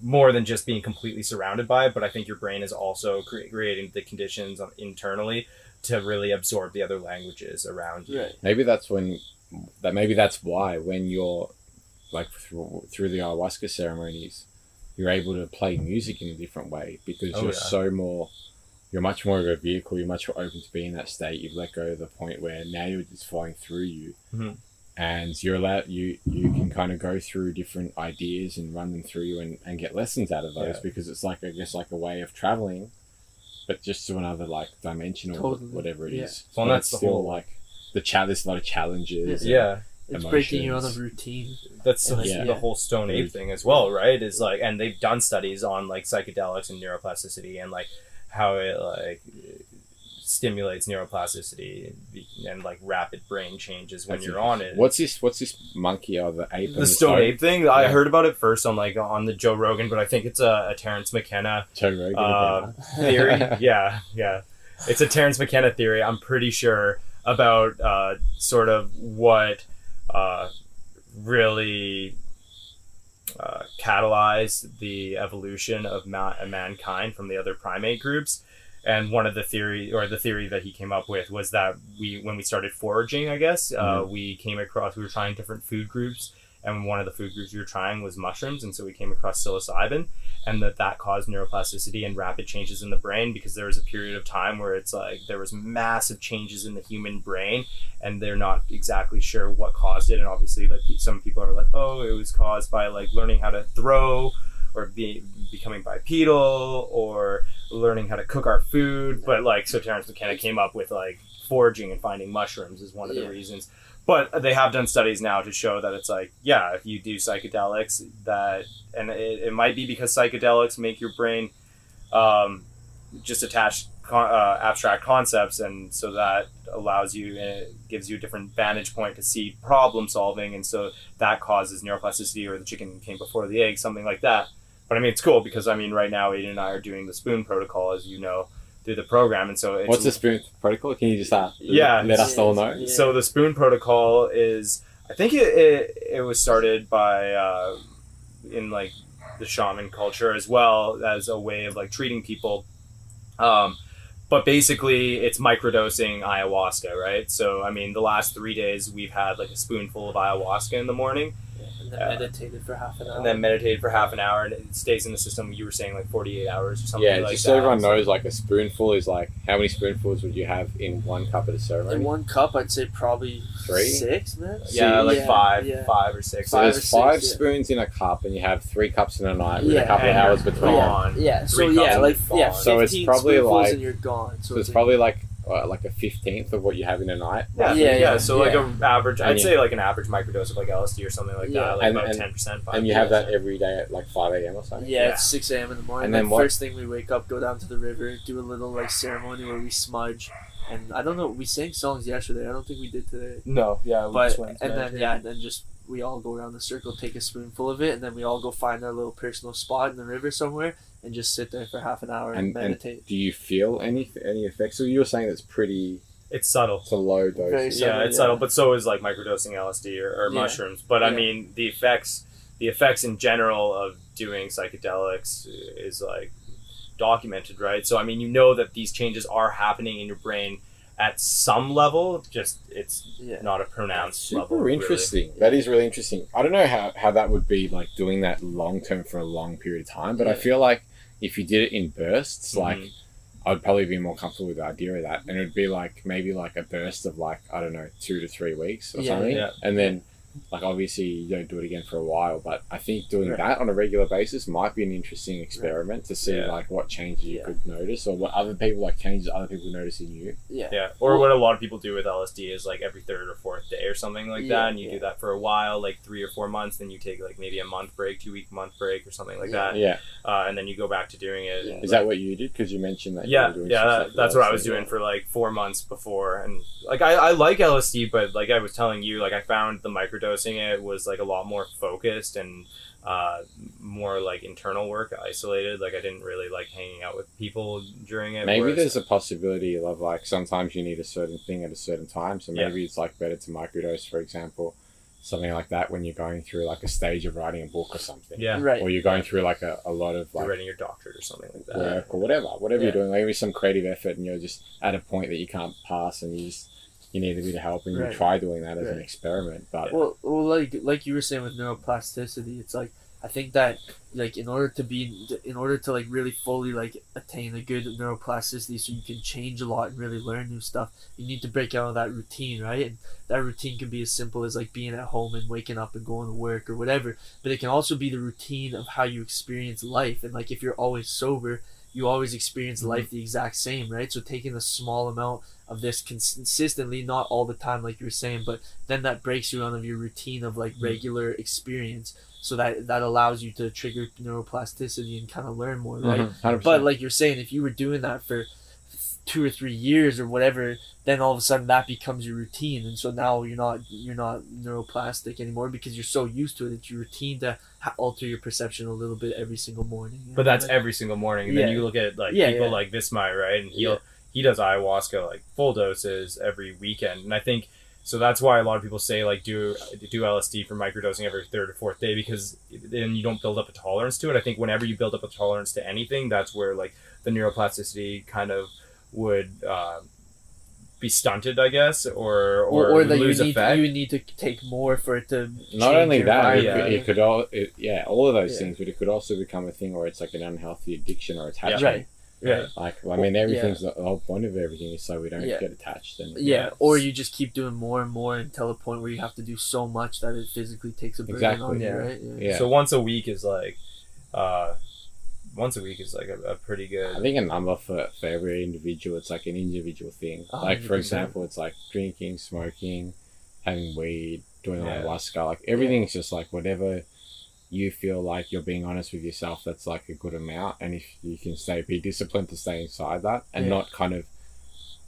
more than just being completely surrounded by it but I think your brain is also cre- creating the conditions on- internally to really absorb the other languages around you Right. Maybe that's when that maybe that's why when you're like through, through the ayahuasca ceremonies, you're able to play music in a different way because Oh, you're yeah. so more you're much more of a vehicle, you're much more open to be in that state. You've let go of the point where now you're just flowing through you. Mhm. And you're allowed you you can kind of go through different ideas and run them through and, and get lessons out of those Yeah. because it's like I guess like a way of traveling, but just to another like dimension or Totally. whatever it is. Yeah. Well, But that's the still whole- like the chat. There's a lot of challenges. and- yeah It's breaking you out of routine. that's the, Yeah. the whole stone ape thing as well right is like and they've done studies on like psychedelics and neuroplasticity and like how it like stimulates neuroplasticity and like rapid brain changes when That's you're on it What's this? What's this monkey or the ape? the stone ape thing i heard about it first on like on the joe rogan but i think it's a, a terrence mckenna Rogan. uh, theory. [laughs] yeah, yeah. It's a Terrence McKenna theory. I'm pretty sure about uh, sort of what uh, really uh, catalyze the evolution of ma- mankind from the other primate groups. And one of the theory, or the theory that he came up with, was that we, when we started foraging, I guess, uh, we came across, we were trying different food groups, and one of the food groups we were trying was mushrooms, and so we came across psilocybin, and that that caused neuroplasticity and rapid changes in the brain because there was a period of time where it's like there was massive changes in the human brain, and they're not exactly sure what caused it, and obviously, like some people are like, oh, it was caused by like learning how to throw, or be, becoming bipedal, or learning how to cook our food, but like so Terrence McKenna came up with like foraging and finding mushrooms is one of the reasons. But they have done studies now to show that it's like, yeah, if you do psychedelics, that and it, it might be because psychedelics make your brain um, just attach con- uh, abstract concepts, and so that allows you, it gives you a different vantage point to see problem solving, and so that causes neuroplasticity, or the chicken came before the egg, something like that. But I mean, it's cool because I mean, right now, Aiden and I are doing the spoon protocol, as you know, through the program, and so it's What's the spoon protocol? Can you just uh, Yeah. let us all know? Yeah. so the spoon protocol is i think it, it, it was started by uh, in like the shaman culture as well as a way of like treating people um, but basically it's microdosing ayahuasca right so i mean the last three days we've had like a spoonful of ayahuasca in the morning Yeah, and then Yeah. meditated for half an hour. and then meditated for half an hour and it stays in the system you were saying like 48 hours or something Yeah, like just that so everyone knows, like a spoonful is like how many spoonfuls would you have in one cup at a ceremony? in one cup, I'd say probably Three? six, man. yeah like Yeah, five yeah. five or six so five there's or six, five yeah. spoons in a cup, and you have three cups in a night with Yeah, a couple of hours between. gone. Yeah, so Three yeah, like yeah. So it's probably spoonfuls like- and you're gone. So, So it's like- probably like uh, like a fifteenth of what you have in a night. Yeah, Yeah, yeah, yeah, So like yeah. a average, And I'd you- say like an average microdose of like LSD or something like Yeah. that, like And- about ten percent. And you have that every day at like five a.m. or something. Yeah, Yeah. it's six a.m. in the morning. And And then then what- first thing we wake up, go down to the river, do a little like ceremony where we smudge, and I don't know. We sang songs yesterday. I don't think we did today. No, yeah, we But just went and then yeah, and then just we all go around the circle, take a spoonful of it, and then we all go find our little personal spot in the river somewhere and just sit there for half an hour and, And- and- meditate. Do you feel any any effects? So you were saying it's pretty. it's subtle. It's a low dose. Very yeah, it's yeah. subtle, but so is like microdosing LSD or, or Yeah. mushrooms. But I mean, the effects, the effects in general of doing psychedelics is like documented, right? So I mean, you know that these changes are happening in your brain at some level. Just it's Yeah. not a pronounced Super level. really. interesting. That is really interesting. I don't know how, how that would be like doing that long term for a long period of time, but I feel like if you did it in bursts, like Mhm. I'd probably be more comfortable with the idea of that. And it would be like maybe like a burst of like, I don't know, two to three weeks or Yeah, something. yeah. And then like obviously you don't do it again for a while, but I think doing Right. that on a regular basis might be an interesting experiment to see Yeah. like what changes you Yeah. could notice or what other people like changes other people notice in you. Yeah. Yeah, or what a lot of people do with LSD is like every third or fourth day or something like Yeah, that, and you yeah. do that for a while, like three or four months. Then you take like maybe a month break, two week month break, or something like Yeah. that, Yeah. uh, and then you go back to doing it. Yeah. Is that what you did? Because you mentioned that. you yeah, were doing yeah, that, stuff that's what I was else. doing for like four months before, and like I, I like LSD, but like I was telling you, like I found the microdosing it was like a lot more focused and uh, more like internal work, isolated. Like I didn't really like hanging out with people during it. Maybe whereas- there's a possibility of like sometimes you need a certain thing at a certain time, so Yeah. maybe it's like better to microdose, for example, something like that when you're going through like a stage of writing a book or something, yeah, Right. or you're going through like a, a lot of you're like writing your doctorate or something like that. work or whatever, whatever Yeah. you're doing, maybe some creative effort, and you're just at a point that you can't pass, and you just you need bit of help, and Right. you try doing that as an experiment, but Well, well, like like you were saying with neuroplasticity, it's like I think that like in order to be in order to like really fully like attain a good neuroplasticity, so you can change a lot and really learn new stuff, you need to break out of that routine, right? And that routine can be as simple as like being at home and waking up and going to work or whatever. But it can also be the routine of how you experience life, and like if you're always sober. You always experience life the exact same, right? So taking a small amount of this consistently, not all the time, like you were saying, but then that breaks you out of your routine of like regular experience. So that that allows you to trigger neuroplasticity and kind of learn more right? Mhm, but like you're saying if you were doing that for two or three years or whatever then all of a sudden that becomes your routine and so now you're not you're not neuroplastic anymore because you're so used to it it's your routine to ha- alter your perception a little bit every single morning you But that's Like- every single morning. And then you look at like Yeah, people yeah. like Vismai, right? And he'll Yeah. he does ayahuasca like full doses every weekend. And I think so that's why a lot of people say like do do LSD for microdosing every third or fourth day because then you don't build up a tolerance to it. I think whenever you build up a tolerance to anything, that's where like the neuroplasticity kind of would uh, be stunted, I guess, or or, or, or that you lose need effect. you need to take more for it to Not only your that, it, Yeah. could, it could all, it, yeah, all of those Yeah. things, but it could also become a thing where it's like an unhealthy addiction or attachment. right right Like, I mean, everything's the whole point of everything is so we don't Yeah. get attached. And yeah, Yeah. or you just keep doing more and more until a point where you have to do so much that it physically takes a burden Exactly. on you, Yeah. right? Yeah. So once a week is like, uh, once a week is like a, a pretty good. I think a number for, for every individual, it's like an individual thing. A Like, for example, it's like drinking, smoking, having weed, doing Yeah. ayahuasca. Like, everything's just like whatever you feel like you're being honest with yourself, that's like a good amount. And if you can stay, be disciplined to stay inside that and Yeah. not kind of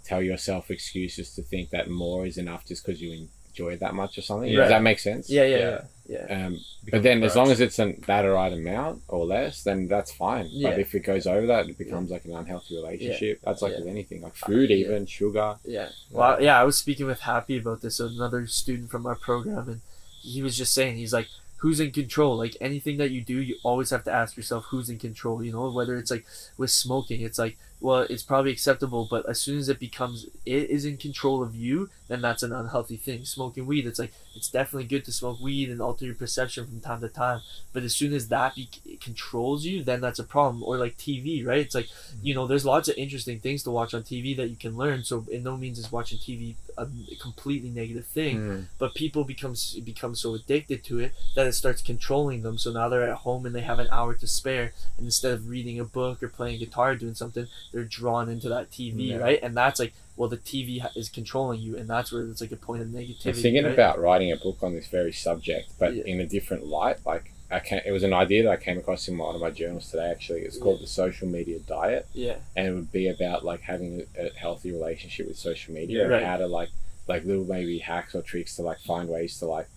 tell yourself excuses to think that more is enough just because you enjoy that much or something. Yeah. Does that make sense? Yeah, yeah, Yeah. Yeah, yeah. Um, but then, as long as it's an, that right amount or less, then that's fine. Yeah. But if it goes over that, it becomes like an unhealthy relationship. That's like Yeah. with anything, like food, Yeah. even sugar. Yeah. Well, yeah, I was speaking with Happy about this, another student from our program, and he was just saying, he's like, who's in control? Like anything that you do, you always have to ask yourself who's in control. You know, whether it's like with smoking, it's like, well, it's probably acceptable, but as soon as it becomes it is in control of you, then that's an unhealthy thing. Smoking weed, it's like it's definitely good to smoke weed and alter your perception from time to time, but as soon as that be- controls you, then that's a problem. Or like TV, right? It's like you know, there's lots of interesting things to watch on TV that you can learn. So in no means is watching TV a completely negative thing Mm. but people become become so addicted to it that it starts controlling them. So now they're at home and they have an hour to spare, and instead of reading a book or playing guitar, or doing something, they're drawn into that TV, Yeah. right? And that's like, well, the TV ha- is controlling you, and that's where it's like a point of negativity. I was thinking right? about writing a book on this very subject, but Yeah. in a different light. Like, I can't. it was an idea that I came across in one of my journals today. Actually, it's called the social media diet. yeah, and it would be about like having a, a healthy relationship with social media Yeah. and Right. how to like like little maybe hacks or tricks to like find ways to like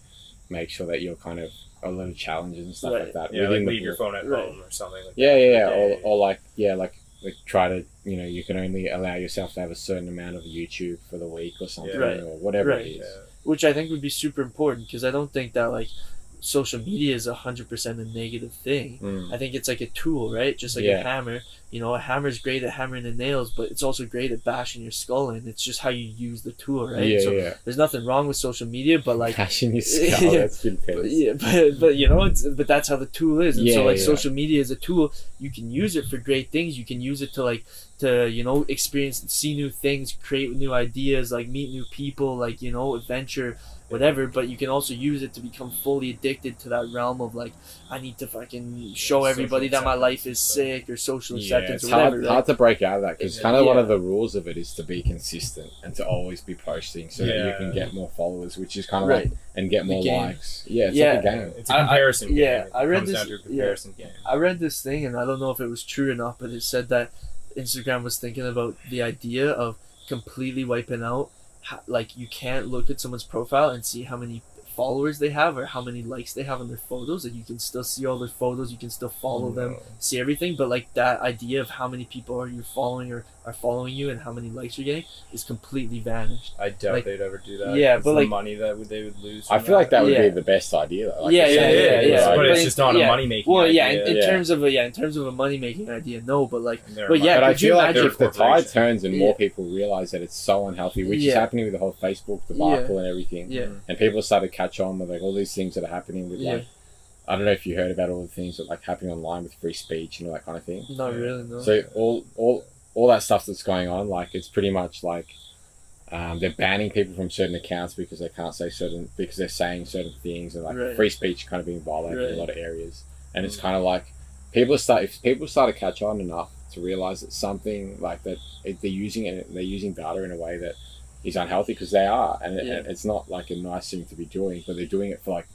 make sure that you're kind of a little challenges and stuff Right. like that Yeah, like within the leave your phone at Right. home or something like yeah yeah yeah that. or, or like yeah like like try to you know you can only allow yourself to have a certain amount of YouTube for the week or something Right. or whatever Right. it is Yeah. which I think would be super important because I don't think that like social media is hundred percent a negative thing. Mm. I think it's like a tool, right? Just like a hammer. You know, a hammer's great at hammering the nails, but it's also great at bashing your skull in. It's just how you use the tool, right? yeah so yeah there's nothing wrong with social media, but like Passion your [laughs] skull Yeah. that's good but, Pez. yeah, [laughs] but, but you know, it's but that's how the tool is. And so like yeah. social media is a tool. You can use it for great things. You can use it to like to you know experience, see new things, create new ideas, like meet new people, like you know adventure, whatever. But you can also use it to become fully addicted to that realm of like I need to fucking show Social everybody that my life is sick or social acceptance Yeah, acceptance it's or whatever. hard, right? hard to break out of that because kind of one of the rules of it is to be consistent and to always be posting so that you can get more followers, which is kind of Right. like and get more game. likes. Yeah, it's Yeah. like a game. It's a I- I- comparison game. yeah, I read this- down yeah. comparison game. I read this thing and I don't know if it was true or not, but it said that Instagram was thinking about the idea of completely wiping out. Like you can't look at someone's profile and see how many followers they have or how many likes they have on their photos. Like you can still see all their photos, you can still follow them, see everything. But like that idea of how many people are you following or are following you and how many likes you're getting is completely vanished. I doubt Like- they'd ever do that. Yeah, but, the like- money that would, they would lose. I from feel like that would Yeah. be the best idea. Like, Yeah, it yeah, sounds yeah, like a good yeah. But idea. it's just not yeah. a money making. Idea. Well, yeah, in, in Yeah. terms of a yeah, in terms of a money making idea, no, but like but mon- yeah, but I could you feel like if the tide turns and more people realize that it's so unhealthy, which is happening with the whole Facebook debacle and everything, yeah, and people start to catch on with like all these things that are happening with Yeah. like I don't know if you heard about all the things that like happening online with free speech and all that kind of thing. not Yeah. really, no. So all all all that stuff that's going on, like it's pretty much like um, they're banning people from certain accounts because they can't say certain because they're saying certain things and like Right. free speech kind of being violated in a lot of areas. And it's kind of like people start if people start to catch on enough to realize that something like that it, they're using it they're using data in a way that is unhealthy because they are and it, Yeah. it's not like a nice thing to be doing but they're doing it for like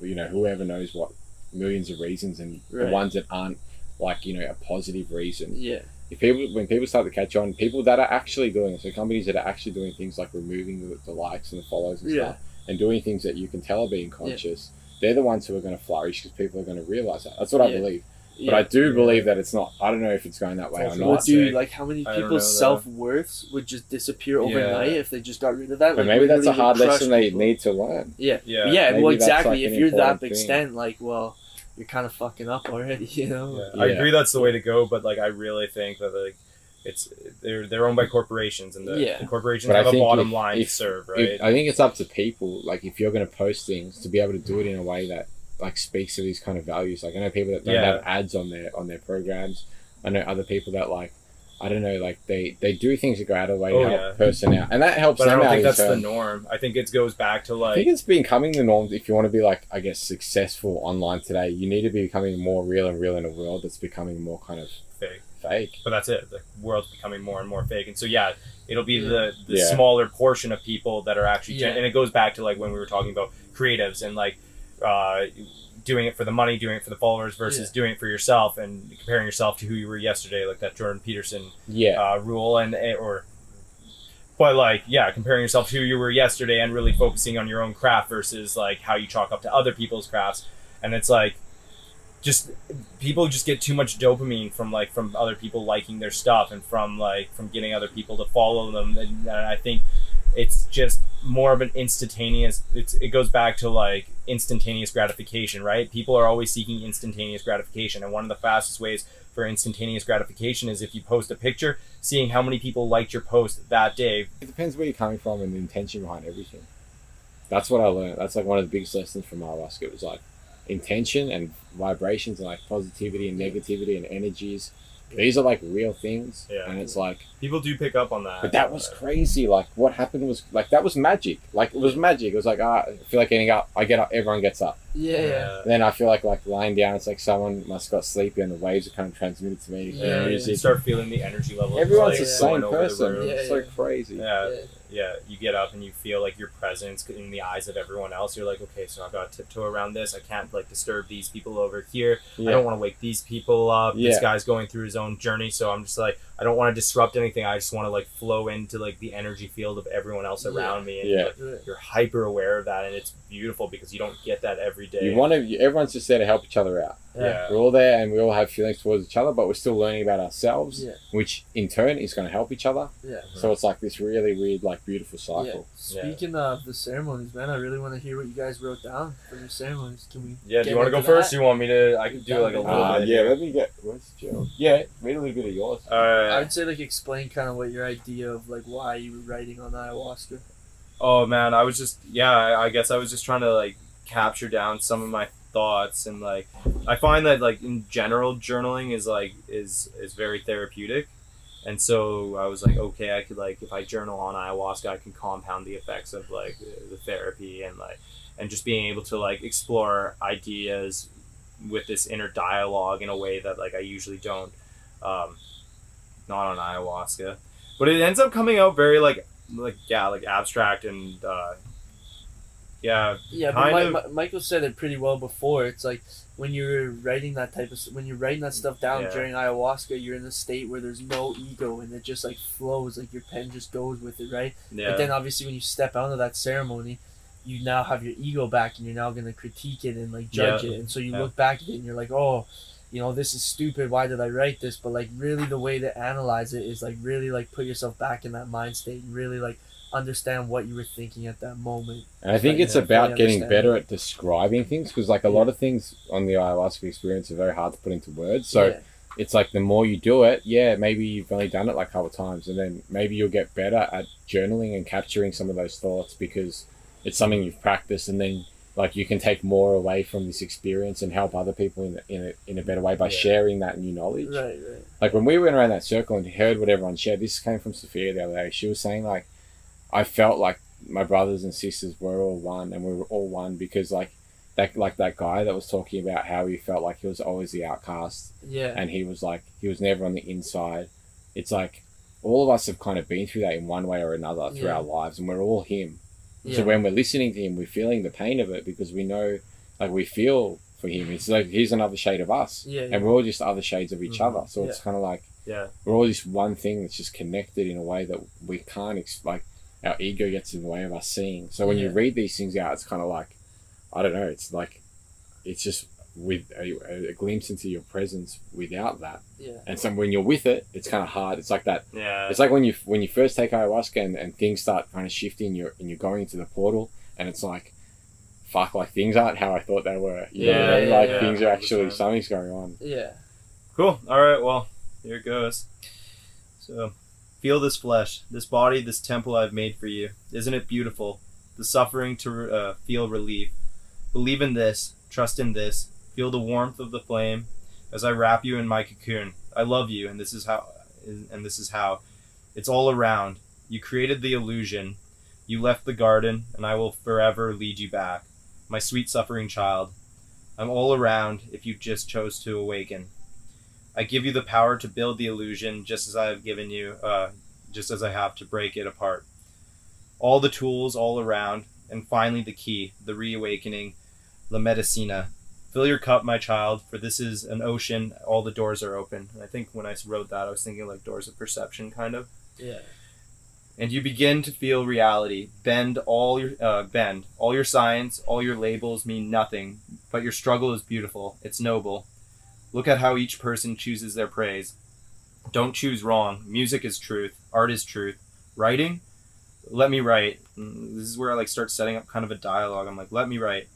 you know whoever knows what millions of reasons and the ones that aren't like you know a positive reason yeah, if people when people start to catch on, people that are actually doing it, so companies that are actually doing things like removing the, the likes and the follows and Yeah. stuff, and doing things that you can tell are being conscious, they're the ones who are going to flourish because people are going to realize that. That's what I Yeah. believe. But I do believe that it's not. I don't know if it's going that way or not. Well, not. dude, like how many I don't know, people's self worths would just disappear overnight if they just got rid of that? But Like, maybe that's a hard crush lesson they need to learn. Yeah, Yeah. yeah. Maybe well, exactly. like, if you're that important thing. extent, like, well, you're kind of fucking up already. [laughs] You know. Yeah. I agree that's the way to go, but like I really think that like it's they're they're owned by corporations and the, Yeah. the corporations But I have a think bottom if- line if- to serve, right? If- I think it's up to people. Like if you're going to post things, to be able to do it in a way that like speaks to these kind of values. Like I know people that don't Yeah. have ads on their on their programs. I know other people that like. I don't know, like they they do things to go out of the way to Oh, help yeah. person out, and that helps but I don't out think in that's the norm. I think it goes back to like. I think it's becoming the norm. If you want to be like, I guess, successful online today, you need to be becoming more real and real in a world that's becoming more kind of fake. fake. But that's it. The world's becoming more and more fake, and so yeah, it'll be the the Yeah. smaller portion of people that are actually, gen- and it goes back to like when we were talking about creatives and like uh, doing it for the money, doing it for the followers versus doing it for yourself, and comparing yourself to who you were yesterday, like that Jordan Peterson Yeah, uh, rule and eh, or but like yeah comparing yourself to who you were yesterday and really focusing on your own craft versus like how you chalk up to other people's crafts. And it's like just people just get too much dopamine from like from other people liking their stuff and from like from getting other people to follow them. And, and i think it's just more of an instantaneous it's it goes back to like instantaneous gratification right people are always seeking instantaneous gratification and one of the fastest ways for instantaneous gratification is if you post a picture seeing how many people liked your post that day it depends where you're coming from and the intention behind everything. That's what I learned. That's like one of the biggest lessons from ayahuasca. It was like intention and vibrations and like positivity and negativity and energies. These are like real things, Yeah. and it's like, people do pick up on that but that was crazy. Like what happened was like that was magic. Like it was magic. It was like ah, I feel like getting up. I get up. Everyone gets up. Yeah, yeah. And then I feel like like lying down. It's like someone must got sleepy, and the waves are kind of transmitted to me. Yeah, yeah, you start feeling the energy level Everyone's like, the yeah. same going over the person. Yeah, it's yeah. so crazy. yeah Yeah. yeah, you get up and you feel like your presence in the eyes of everyone else. You're like, okay, so I've got to tiptoe around this. I can't like disturb these people over here. I don't want to wake these people up. This guy's going through his own journey, so I'm just like, I don't want to disrupt anything. I just want to like flow into like the energy field of everyone else Yeah. around me, and Yeah. like, you're hyper aware of that, and it's beautiful because you don't get that every day. You want to. Everyone's just there to help each other out. yeah. We're all there, and we all have feelings towards each other, but we're still learning about ourselves, Yeah. which in turn is going to help each other. Yeah. So it's like this really weird, like beautiful Yeah. cycle. Speaking of the ceremonies, man, I really want to hear what you guys wrote down for your ceremonies. Can we? Yeah, do you want to go first? that? Or you want me to? I could do like a little Uh, bit. yeah, let me get. Where's Jill? Yeah, read a little bit of yours. All right. I'd say like explain kind of what your idea of like why you were writing on ayahuasca. Oh man, I was just yeah, I I guess I was just trying to like capture down some of my thoughts and like I find that like in general journaling is like is is very therapeutic. And so I was like, okay, I could like if I journal on ayahuasca, I can compound the effects of like the therapy and like and just being able to like explore ideas with this inner dialogue in a way that like I usually don't um not on ayahuasca. But it ends up coming out very like like yeah, like abstract and uh, yeah, Yeah, but Kind Mi- of. Mi- Michael said it pretty well before. It's like when you're writing that type of when you're writing that stuff down Yeah. during ayahuasca, you're in a state where there's no ego and it just like flows, like your pen just goes with it, right? yeah, But then obviously when you step out of that ceremony, you now have your ego back and you're now gonna critique it and like judge Yeah. it. And so you Yeah. look back at it and you're like, oh, you know, this is stupid. Why did I write this? But like really the way to analyze it is like really like put yourself back in that mind state and really like understand what you were thinking at that moment. And I think Right, it's yeah, about fully getting better at describing things because, like, a lot of things on the ayahuasca experience are very hard to put into words. So Yeah. it's like the more you do it, yeah, maybe you've only done it like a couple of times, and then maybe you'll get better at journaling and capturing some of those thoughts because it's something you've practiced, and then like you can take more away from this experience and help other people in in a, in a better way by Yeah. sharing that new knowledge. Right, right. Like when we went around that circle and heard what everyone shared, this came from Sophia the other day. She was saying like, I felt like my brothers and sisters were all one, and we were all one because like that like that guy that was talking about how he felt like he was always the outcast, Yeah. and he was like he was never on the inside. It's like all of us have kind of been through that in one way or another through Yeah. our lives, and we're all him. Yeah. So when we're listening to him, we're feeling the pain of it because we know, like we feel for him. It's like he's another shade of us, yeah, and we're all just other shades of each Mhm. other. So it's kind of like yeah, we're all just one thing that's just connected in a way that we can't ex- like our ego gets in the way of us seeing so when you read these things out it's kind of like i don't know it's like it's just with a, a glimpse into your presence without that. Yeah. And so when you're with it, it's kind of hard. It's like that. Yeah. It's like when you when you first take ayahuasca and, and things start kind of shifting. You're and you're going into the portal, and it's like, fuck, like things aren't how I thought they were. You know what I mean? Yeah, like yeah, things are actually something's going on. Yeah. Cool. All right. Well, here it goes. So, feel this flesh, this body, this temple I've made for you. Isn't it beautiful? The suffering to uh, feel relief. Believe in this. Trust in this. Feel the warmth of the flame as I wrap you in my cocoon. I love you, and this is how. And this is how. It's all around. You created the illusion. You left the garden, and I will forever lead you back, my sweet suffering child. I'm all around if you just chose to awaken. I give you the power to build the illusion just as I have given you, uh, just as I have to break it apart. All the tools all around, and finally the key, the reawakening, La Medicina. Fill your cup, my child, for this is an ocean. All the doors are open. And I think when I wrote that, I was thinking like doors of perception, kind of. Yeah. And you begin to feel reality. Bend all your uh, bend. All your signs, all your labels mean nothing, but your struggle is beautiful. It's noble. Look at how each person chooses their praise. Don't choose wrong. Music is truth. Art is truth. Writing, let me write. Mm, This is where I like start setting up kind of a dialogue. I'm like, let me write.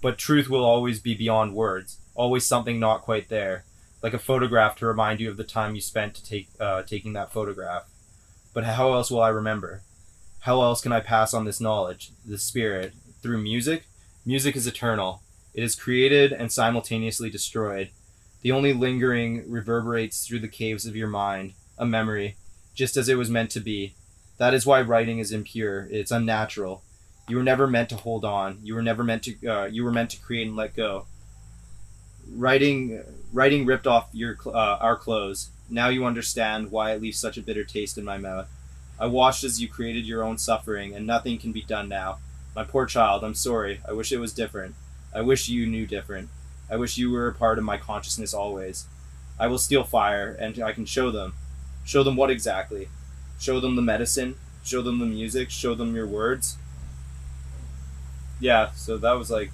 But truth will always be beyond words. Always something not quite there, like a photograph to remind you of the time you spent to take uh, taking that photograph. But how else will I remember? How else can I pass on this knowledge, this spirit, through music? Music is eternal. It is created and simultaneously destroyed. The only lingering reverberates through the caves of your mind, a memory, just as it was meant to be. That is why writing is impure. It's unnatural. You were never meant to hold on. You were never meant to. Uh, you were meant to create and let go. Writing, writing ripped off your uh, our clothes. Now you understand why it leaves such a bitter taste in my mouth. I watched as you created your own suffering, and nothing can be done now. My poor child, I'm sorry. I wish it was different. I wish you knew different. I wish you were a part of my consciousness always. I will steal fire, and I can show them. Show them what exactly? Show them the medicine. Show them the music. Show them your words. Yeah, so that was like,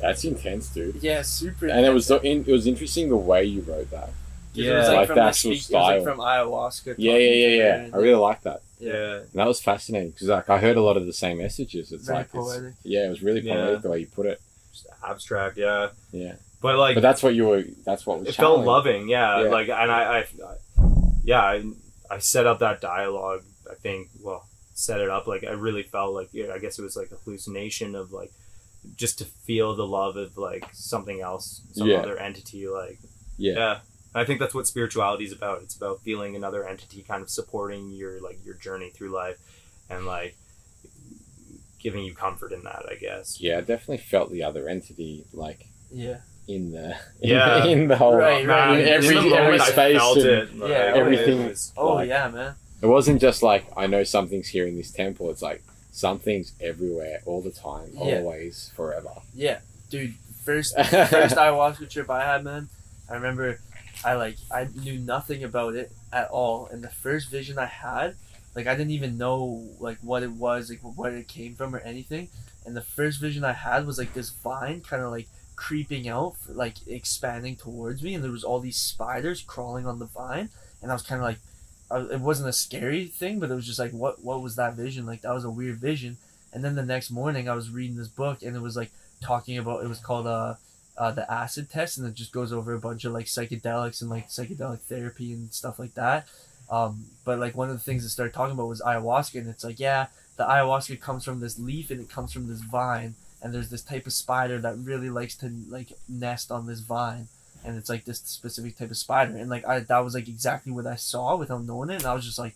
That's intense, dude. Yeah, super. And it was so in, it was interesting the way you wrote that. It yeah, was like, Like from the the actual speak- it was like from ayahuasca. Yeah, yeah, yeah, yeah. I really like that. yeah. And that was fascinating because like I heard a lot of the same messages. It's Very like it's- poetic. yeah, it was really Yeah. poetic the way you put it. Just abstract, yeah. Yeah, But like, but that's what you were. That's what was. it felt channeling. loving yeah, Yeah. like and I, I yeah I, I set up that dialogue i think well set it up like i really felt like yeah, i guess it was like a hallucination of like just to feel the love of like something else some Yeah. other entity like Yeah. yeah i think that's what spirituality is about it's about feeling another entity kind of supporting your like your journey through life and like giving you comfort in that i guess Yeah, I definitely felt the other entity like Yeah. in the [laughs] Yeah. in the whole Right, right. in every In the every space felt and- it, like, Yeah, everything. it was- Oh Like- yeah, man. It wasn't just like I know something's here in this temple. It's like something's everywhere all the time, Yeah. always, forever. Yeah, dude. First first ayahuasca trip I had, man. I remember, I like I knew nothing about it at all, and the first vision I had, like I didn't even know like what it was, like where it came from or anything. And the first vision I had was like this vine, kind of like creeping out, like expanding towards me, and there was all these spiders crawling on the vine, and I was kind of like. I- It wasn't a scary thing, but it was just like, what? What was that vision? Like that was a weird vision. And then the next morning, I was reading this book, and it was like talking about it was called uh, uh the acid test and it just goes over a bunch of like psychedelics and like psychedelic therapy and stuff like that um but like one of the things it started talking about was ayahuasca and it's like yeah the ayahuasca comes from this leaf and it comes from this vine and there's this type of spider that really likes to like nest on this vine and it's like this specific type of spider and like I that was like exactly what I saw without knowing it and I was just like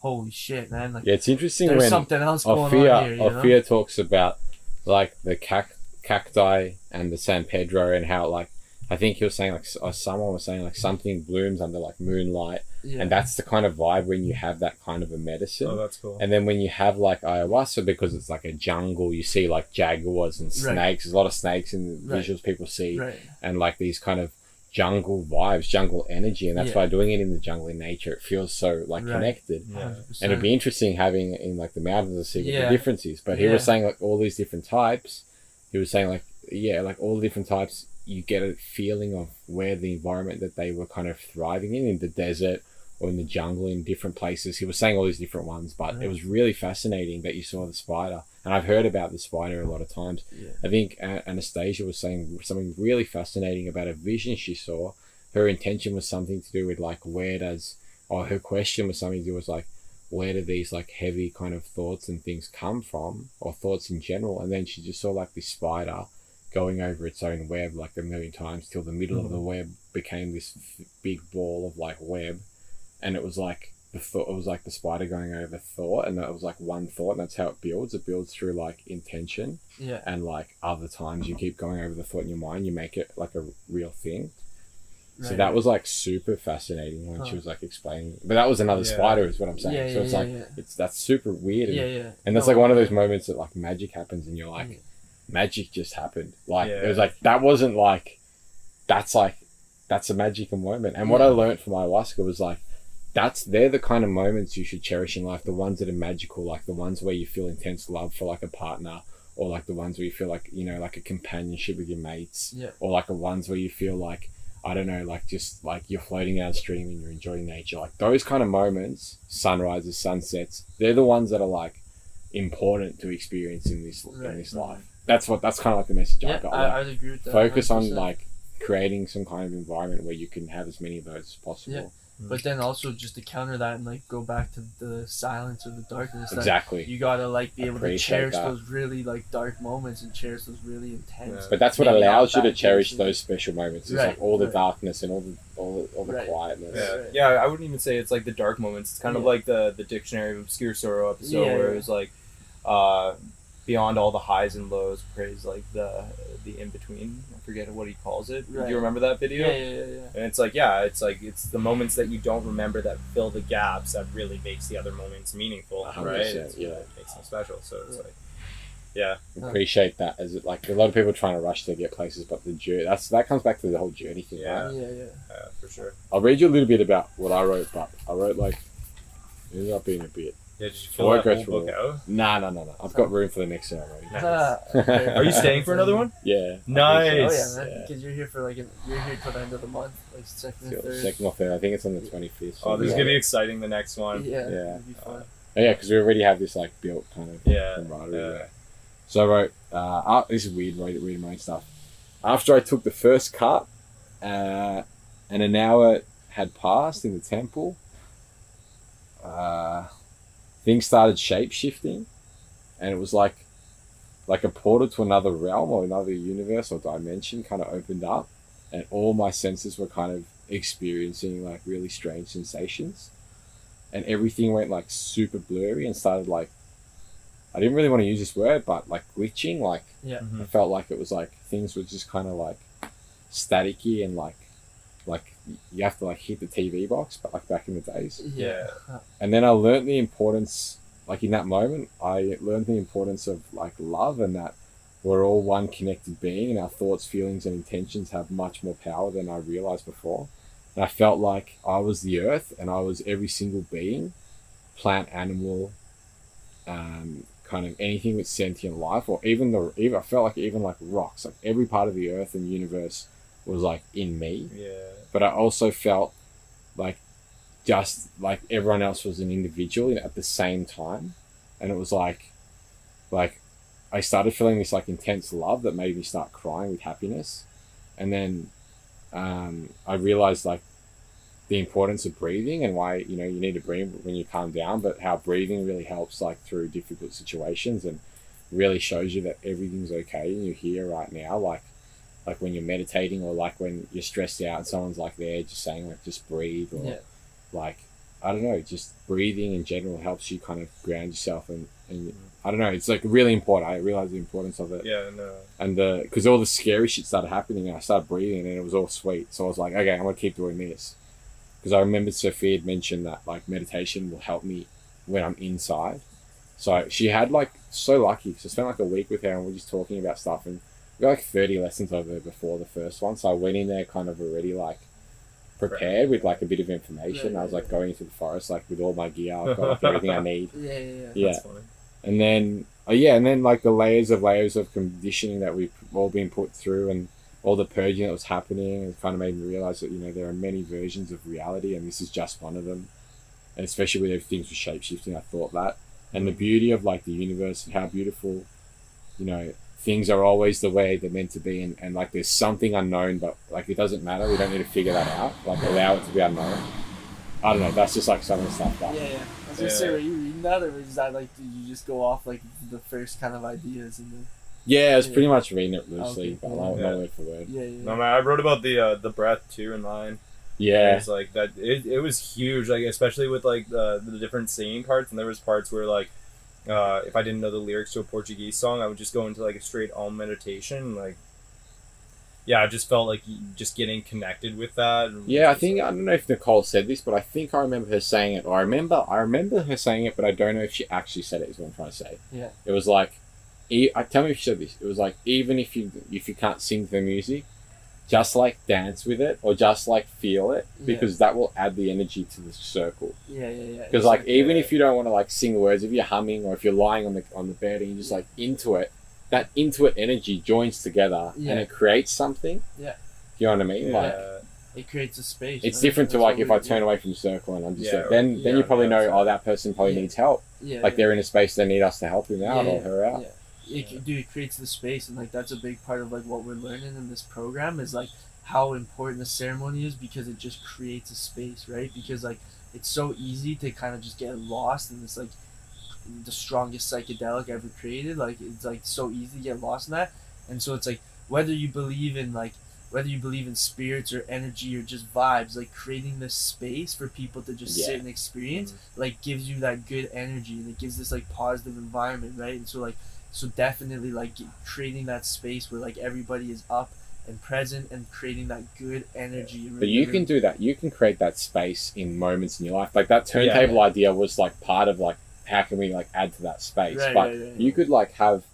holy shit man like Yeah, it's interesting there's when something else going Ophia, on here you know? Talks about like the cac- cacti and the San Pedro and how like I think he was saying like or someone was saying like something blooms under like moonlight yeah. and that's the kind of vibe when you have that kind of a medicine. oh that's cool And then when you have like ayahuasca, because it's like a jungle, you see like jaguars and Right. snakes. There's a lot of snakes in the Right. visuals people see, right and like these kind of jungle vibes, jungle energy, and that's Yeah. why doing it in the jungle in nature, it feels so like Right. connected. yeah And it'd be interesting having in like the mountains to see what Yeah. the difference is. But he Yeah. was saying like all these different types. He was saying like yeah, like all the different types, you get a feeling of where the environment that they were kind of thriving in, in the desert or in the jungle, in different places. He was saying all these different ones, but it was really fascinating that you saw the spider. And I've heard about the spider a lot of times. Yeah. I think Anastasia was saying something really fascinating about a vision she saw. Her intention was something to do with like where does, or her question was something to do with like where do these like heavy kind of thoughts and things come from, or thoughts in general. And then she just saw like this spider going over its own web like a million times till the middle of hmm. the web became this f- big ball of like web, and it was like the thought it was like the spider going over thought, and that was like one thought, and that's how it builds. It builds through like intention Yeah. and like other times you keep going over the thought in your mind you make it like a real thing so that was like super fascinating when she was like explaining but that was another Yeah. spider is what i'm saying Yeah, so yeah, it's yeah, like it's that's super weird and, Yeah, yeah. and that's No, like one of those moments that like magic happens and you're like Yeah. magic just happened like it was like that wasn't like that's like that's a magical moment and what i learned from ayahuasca was like that's they're the kind of moments you should cherish in life the ones that are magical like the ones where you feel intense love for like a partner or like the ones where you feel like you know like a companionship with your mates Yeah. or like the ones where you feel like I don't know, like just like you're floating downstream and you're enjoying nature. Like those kind of moments, sunrises, sunsets, they're the ones that are like important to experience in this Right. in this life. That's what that's kind of like the message I got. I, like, I'd agree with that. focus on 100%. like creating some kind of environment where you can have as many of those as possible. Yeah. But then also just to counter that and like go back to the silence or the darkness. Exactly. You gotta like be able to cherish that. those really like dark moments and cherish those really intense. Yeah. But that's what allows you to cherish crazy. those special moments. It's Right, like all the right. darkness and all the all all the Right. quietness. Yeah, Right. yeah. I wouldn't even say it's like the dark moments. It's kind of like the the dictionary of obscure sorrow episode Yeah, where yeah. it was like, uh, beyond all the highs and lows, praise like the the in between. I forget what he calls it. Do you remember that video? Yeah, yeah, yeah, yeah. And it's like, yeah, it's like it's the moments that you don't remember that fill the gaps that really makes the other moments meaningful, A right? percent, It's yeah. what makes them special. So it's Yeah. like, yeah, appreciate that as it like a lot of people trying to rush to get places but the journey that's that comes back to the whole journey thing Yeah. right? Yeah, yeah. uh, for sure. i'll read you a little bit about what i wrote but i wrote like it ended up being a bit Yeah, did you I fill won't that go whole through book all. out? nah nah nah nah i've got room for the next ceremony Nice. Are you staying for another one? yeah I think so. Nice. Oh yeah, man. Yeah. Because you're here for like an, you're here till the end of the month, like second or third. second or third i think it's on the 25th Oh, this is gonna be exciting. The next one. Yeah, Yeah. it'd be fun. Oh, yeah because we already have this like built kind of Yeah. camaraderie yeah. there. so i wrote uh, uh, this is weird reading, reading my own stuff after i took the first cut uh, and an hour had passed in the temple uh, things started shape shifting, and it was like like a portal to another realm or another universe or dimension kind of opened up, and all my senses were kind of experiencing like really strange sensations, and everything went like super blurry and started like I didn't really want to use this word, but like glitching, like Yeah. Mhm. I felt like it was like things were just kind of like staticky and like like you have to like hit the TV box, but like back in the days. Yeah. And then I learned the importance, like in that moment, I learned the importance of like love and that we're all one connected being and our thoughts, feelings, and intentions have much more power than I realized before. And I felt like I was the earth and I was every single being, plant, animal, um, kind of anything with sentient life, or even the even I felt like even like rocks, like every part of the earth and universe was like in me. Yeah. but I also felt like just like everyone else was an individual at the same time, and it was like, like I started feeling this like intense love that made me start crying with happiness, and then um, I realized like the importance of breathing and why you know you need to breathe when you calm down, but how breathing really helps like through difficult situations and really shows you that everything's okay and you're here right now, like like when you're meditating or like when you're stressed out and someone's like there just saying like just breathe or Yeah. like I don't know, just breathing in general helps you kind of ground yourself and, and I don't know, it's like really important. I realized the importance of it. Yeah. No. And the because all the scary shit started happening and I started breathing and it was all sweet. So I was like, okay, I'm gonna keep doing this. Because I remember Sophie had mentioned that like meditation will help me when I'm inside. So she had like so lucky because I spent like a week with her and we are just talking about stuff and we got like 30 lessons over before the first one. So I went in there kind of already like prepared with like a bit of information. Right, I was right, like going into the forest like with all my gear. I've got like everything I [laughs] need. Yeah, yeah, yeah. Yeah. And then Oh yeah, and then like the layers of layers of conditioning that we've all been put through, and all the purging that was happening, it kind of made me realize that you know there are many versions of reality, and this is just one of them. And especially with everything's with shape shifting, I thought that, and the mm. beauty of like the universe and how beautiful, you know, things are always the way they're meant to be, and, and like there's something unknown, but like it doesn't matter. We don't need to figure that out. Like allow it to be unknown. I don't know. That's just like some of the stuff that. Yeah, yeah. I was gonna Yeah. say, were you reading that, or is that like do you just go off like the first kind of ideas and the Yeah, I was Yeah. pretty much reading it loosely, Okay, but yeah. not, Yeah. not word for word. yeah, yeah, No man, I wrote about the uh, the breath too in mine. Yeah, It's like that. It, it was huge. Like especially with like the the different singing parts, and there was parts where like. Uh, if I didn't know the lyrics to a Portuguese song, I would just go into like a straight Om meditation. Like, yeah, I just felt like just getting connected with that. yeah. I think like- I don't know if Nicole said this, but I think I remember her saying it, or I remember I remember her saying it, but I don't know if she actually said it. Is what I'm trying to say. Yeah. It was like, e- I tell me if she said this. It was like even if you if you can't sing the music, just like dance with it or just like feel it Yeah. because that will add the energy to the circle. yeah, yeah, yeah. Because like even yeah. if you don't want to like sing words, if you're humming or if you're lying on the on the bed and you're just like into it, that into it energy joins together Yeah. and it creates something. Yeah. You know what I mean? yeah, Like it creates a space. it's right? different to like if we I do. turn away from the circle and I'm just Yeah, like, then then you probably know yeah, oh that person probably Yeah. needs help. Yeah, Like yeah. they're in a space they need us to help them out Yeah, or yeah, her out. Yeah. It, dude, it creates the space, and like that's a big part of like what we're learning in this program is like how important the ceremony is because it just creates a space, right? Because like it's so easy to kind of just get lost in this like the strongest psychedelic ever created. Like it's like so easy to get lost in that, and so it's like whether you believe in like whether you believe in spirits or energy or just vibes, like creating this space for people to just Yeah. sit and experience mm-hmm. like gives you that good energy and it gives this like positive environment right and so like so definitely like creating that space where like everybody is up and present and creating that good energy But you can do that. You can create that space in moments in your life. Like that Yeah. turntable idea was like part of like how can we like add to that space. Right, but right, right. you could like have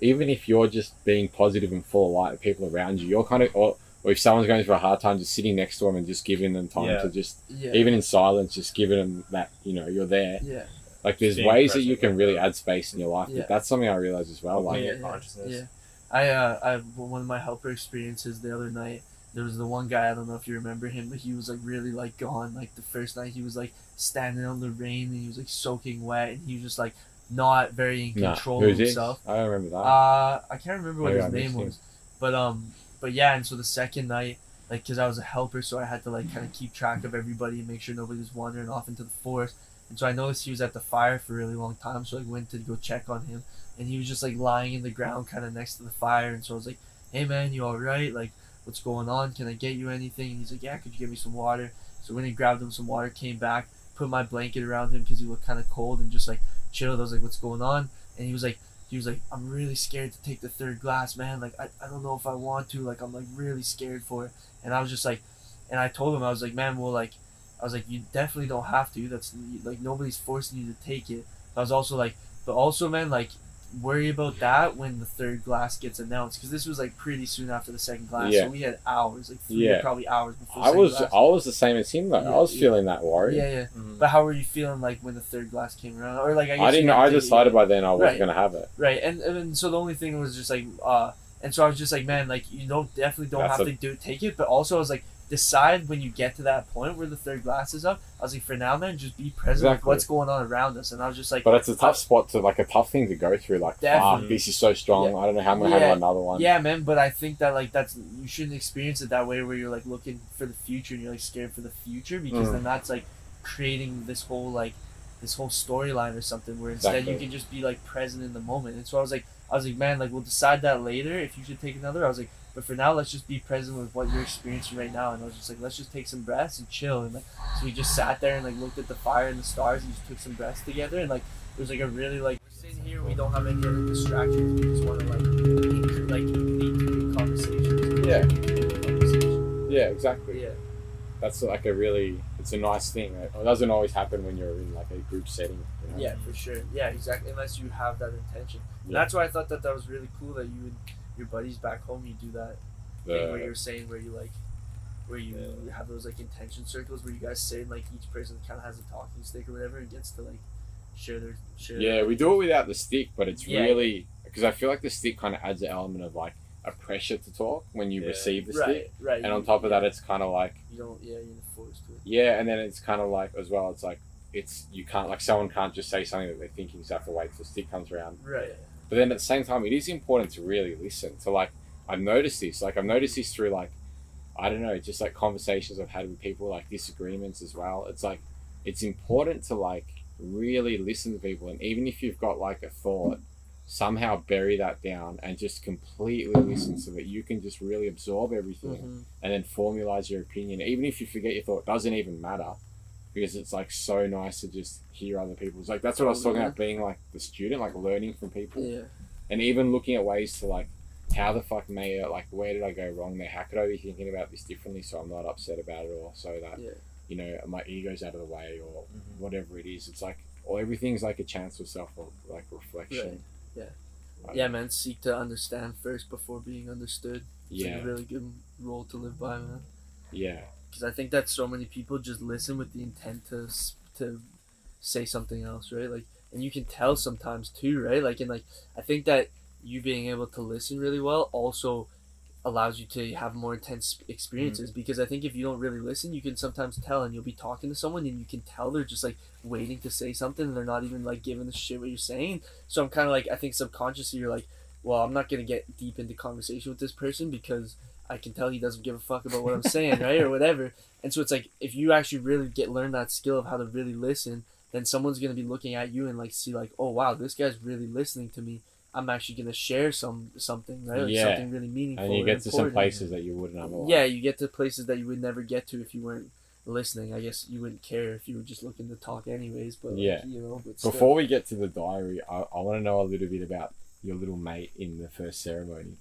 even if you're just being positive and full of light, the people around you, you're kind of or, or if someone's going through a hard time, just sitting next to them and just giving them time Yeah. to just yeah even in silence, just giving them that you know you're there. yeah Like there's Being ways that you can really add space in your life. Yeah. But that's something I realized as well. Opening Like your consciousness. yeah i uh i one of my helper experiences the other night there was the one guy i don't know if you remember him but he was like really like gone like the first night he was like standing on the rain and he was like soaking wet and he was just like not very in nah, control who's of this? himself I remember that. Uh, I can't remember what Maybe his I name was, but um, but yeah, and so the second night, like, cause I was a helper, so I had to like kind of keep track of everybody and make sure nobody was wandering off into the forest. And so I noticed he was at the fire for a really long time, so I went to go check on him, and he was just like lying in the ground, kind of next to the fire. And so I was like, "Hey man, you all right? Like, what's going on? Can I get you anything?" And he's like, "Yeah, could you get me some water?" So when he grabbed him some water, came back, put my blanket around him because he looked kind of cold, and just like chilled. I was like, "What's going on?" And he was like he was like, I'm really scared to take the third glass, man. Like, I, I don't know if I want to. Like, I'm like really scared for it. And I was just like, and I told him, I was like, man, well, like, I was like, you definitely don't have to. That's like, nobody's forcing you to take it. But I was also like, but also, man, like, worry about that when the third glass gets announced. Because this was like pretty soon after the second glass. Yeah. So we had hours, like, three, Yeah. probably hours before I was glass. I was the same as him though. Yeah, I was yeah. feeling that worry. Yeah, yeah. Mhm. But how were you feeling like when the third glass came around? Or like, I, guess I didn't. know. I decided by then I wasn't Right. gonna have it. Right, and, and so the only thing was just like, uh, and so I was just like, man, like you don't definitely don't That's have a- to do take it, but also I was like, decide when you get to that point where the third glass is up. I was like, for now, man, just be present with what's going on around us, and I was just like, But it's a tough spot to like a tough thing to go through. Like, fuck, this is so strong. I don't know how I'm gonna Yeah. handle another one. yeah, man, but I think that like that's you shouldn't experience it that way where you're like looking for the future and you're like scared for the future because Mm. then that's like creating this whole like this whole storyline or something where instead you can just be like present in the moment. And so I was like, I was like, man, like we'll decide that later if you should take another. I was like, but for now, let's just be present with what you're experiencing right now. And I was just like, let's just take some breaths and chill. And like, so we just sat there and like looked at the fire and the stars and just took some breaths together. And like, it was like a really like we're sitting here, we don't have any other distractions. We just want to like inc- like lead conversations. Yeah. Conversation. Yeah, exactly. Yeah. That's like a really, it's a nice thing. It doesn't always happen when you're in like a group setting. You know? Yeah, for sure. Yeah, exactly. Unless you have that intention. And Yeah. that's why I thought that that was really cool that you and your buddies back home you do that thing where you're saying where you like where you have those like intention circles where you guys say like each person kind of has a talking stick or whatever and gets to like share their share. Yeah, we do it without the stick, but it's Yeah. really because I feel like the stick kind of adds an element of like a pressure to talk when you Yeah. receive the right, stick, right. and on top of that, it's kind of like you don't. Yeah, you're forced to. it. yeah, and then it's kind of like as well, it's like it's you can't like someone can't just say something that they're thinking, so you have to wait till the stick comes around. Right. But then at the same time, it is important to really listen. To like, I've noticed this. Like, I've noticed this through like, I don't know, just like conversations I've had with people, like disagreements as well. It's like, it's important to like really listen to people, and even if you've got like a thought, somehow bury that down and just completely listen so that you can just really absorb everything Mhm. and then formalize your opinion. Even if you forget your thought, it doesn't even matter because it's like so nice to just hear other people's. Like that's what I was talking about being like the student, like learning from people Yeah. and even looking at ways to like how the fuck may I- like where did I go wrong there? How could I be thinking about this differently so I'm not upset about it or so that Yeah. you know my ego's out of the way or Mhm. whatever it is. It's like or everything's like a chance for self like reflection. Yeah. I- Yeah, man. Seek to understand first before being understood. It's like Yeah. a really good rule to live by, man. Yeah. Because I think that so many people just listen with the intent to to say something else, right? Like, and you can tell sometimes too, right? Like, and like I think that you being able to listen really well also allows you to have more intense experiences mm. because I think if you don't really listen, you can sometimes tell and you'll be talking to someone and you can tell they're just like waiting to say something and they're not even like giving the shit what you're saying. So I'm kind of like, I think subconsciously you're like, well, I'm not going to get deep into conversation with this person because I can tell he doesn't give a fuck about what I'm saying, right? Or whatever. And so it's like, if you actually really get learn that skill of how to really listen, then someone's going to be looking at you and like see like, oh wow, this guy's really listening to me. I'm actually gonna share some something, right? Like Yeah. something really meaningful. And you get to some places that you wouldn't otherwise. Yeah, you get to places that you would never get to if you weren't listening. I guess you wouldn't care if you were just looking to talk anyways. But like, Yeah. you know. But still. Before we get to the diary, I, I want to know a little bit about your little mate in the first ceremony.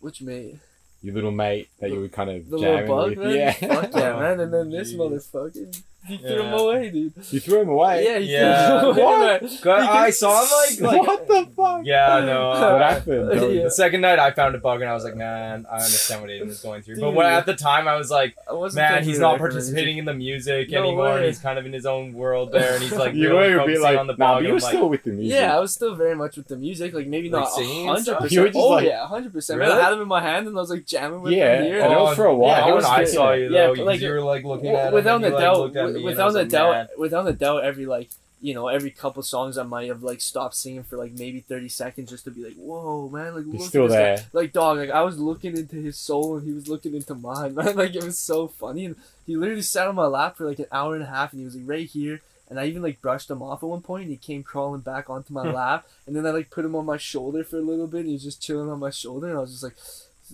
which mate, Your little mate that you were kind of the jamming with. man. Yeah. Fuck yeah, [laughs] oh, man! And then this motherfucker, he threw him away, dude. you threw him away. Yeah, he Yeah. threw him away. What? man. I saw him like, like what the fuck? yeah, no. [laughs] What uh, happened? Yeah. The second night I found a bug and I was like, man, I understand what Aiden is going through. But when at the time I was like, I wasn't man, he's not away from him. participating in the music No anymore. And way. he's kind of in his own world there, and he's like [laughs] you really were a bit focusing like, on the nah, bug. but you were I'm like, still with the music. Yeah, I was still very much with the music. Like maybe not singing hundred stuff? percent. You were just Oh like- yeah, hundred percent. Really? I had him in my hand and I was like jamming with him here. and it was for a while. Yeah, I when I saw you though, but, like, you were like looking at him. without a doubt, at me without a doubt, man. without a doubt, every like you know, every couple songs I might have like stopped singing for like maybe thirty seconds just to be like, whoa, man, like He's still at this guy. Like dog, like I was looking into his soul and he was looking into mine, [laughs] man. Like it was so funny. And he literally sat on my lap for like an hour and a half and he was like right here. And I even like brushed him off at one point and he came crawling back onto my hmm. lap. And then I like put him on my shoulder for a little bit and he was just chilling on my shoulder and I was just like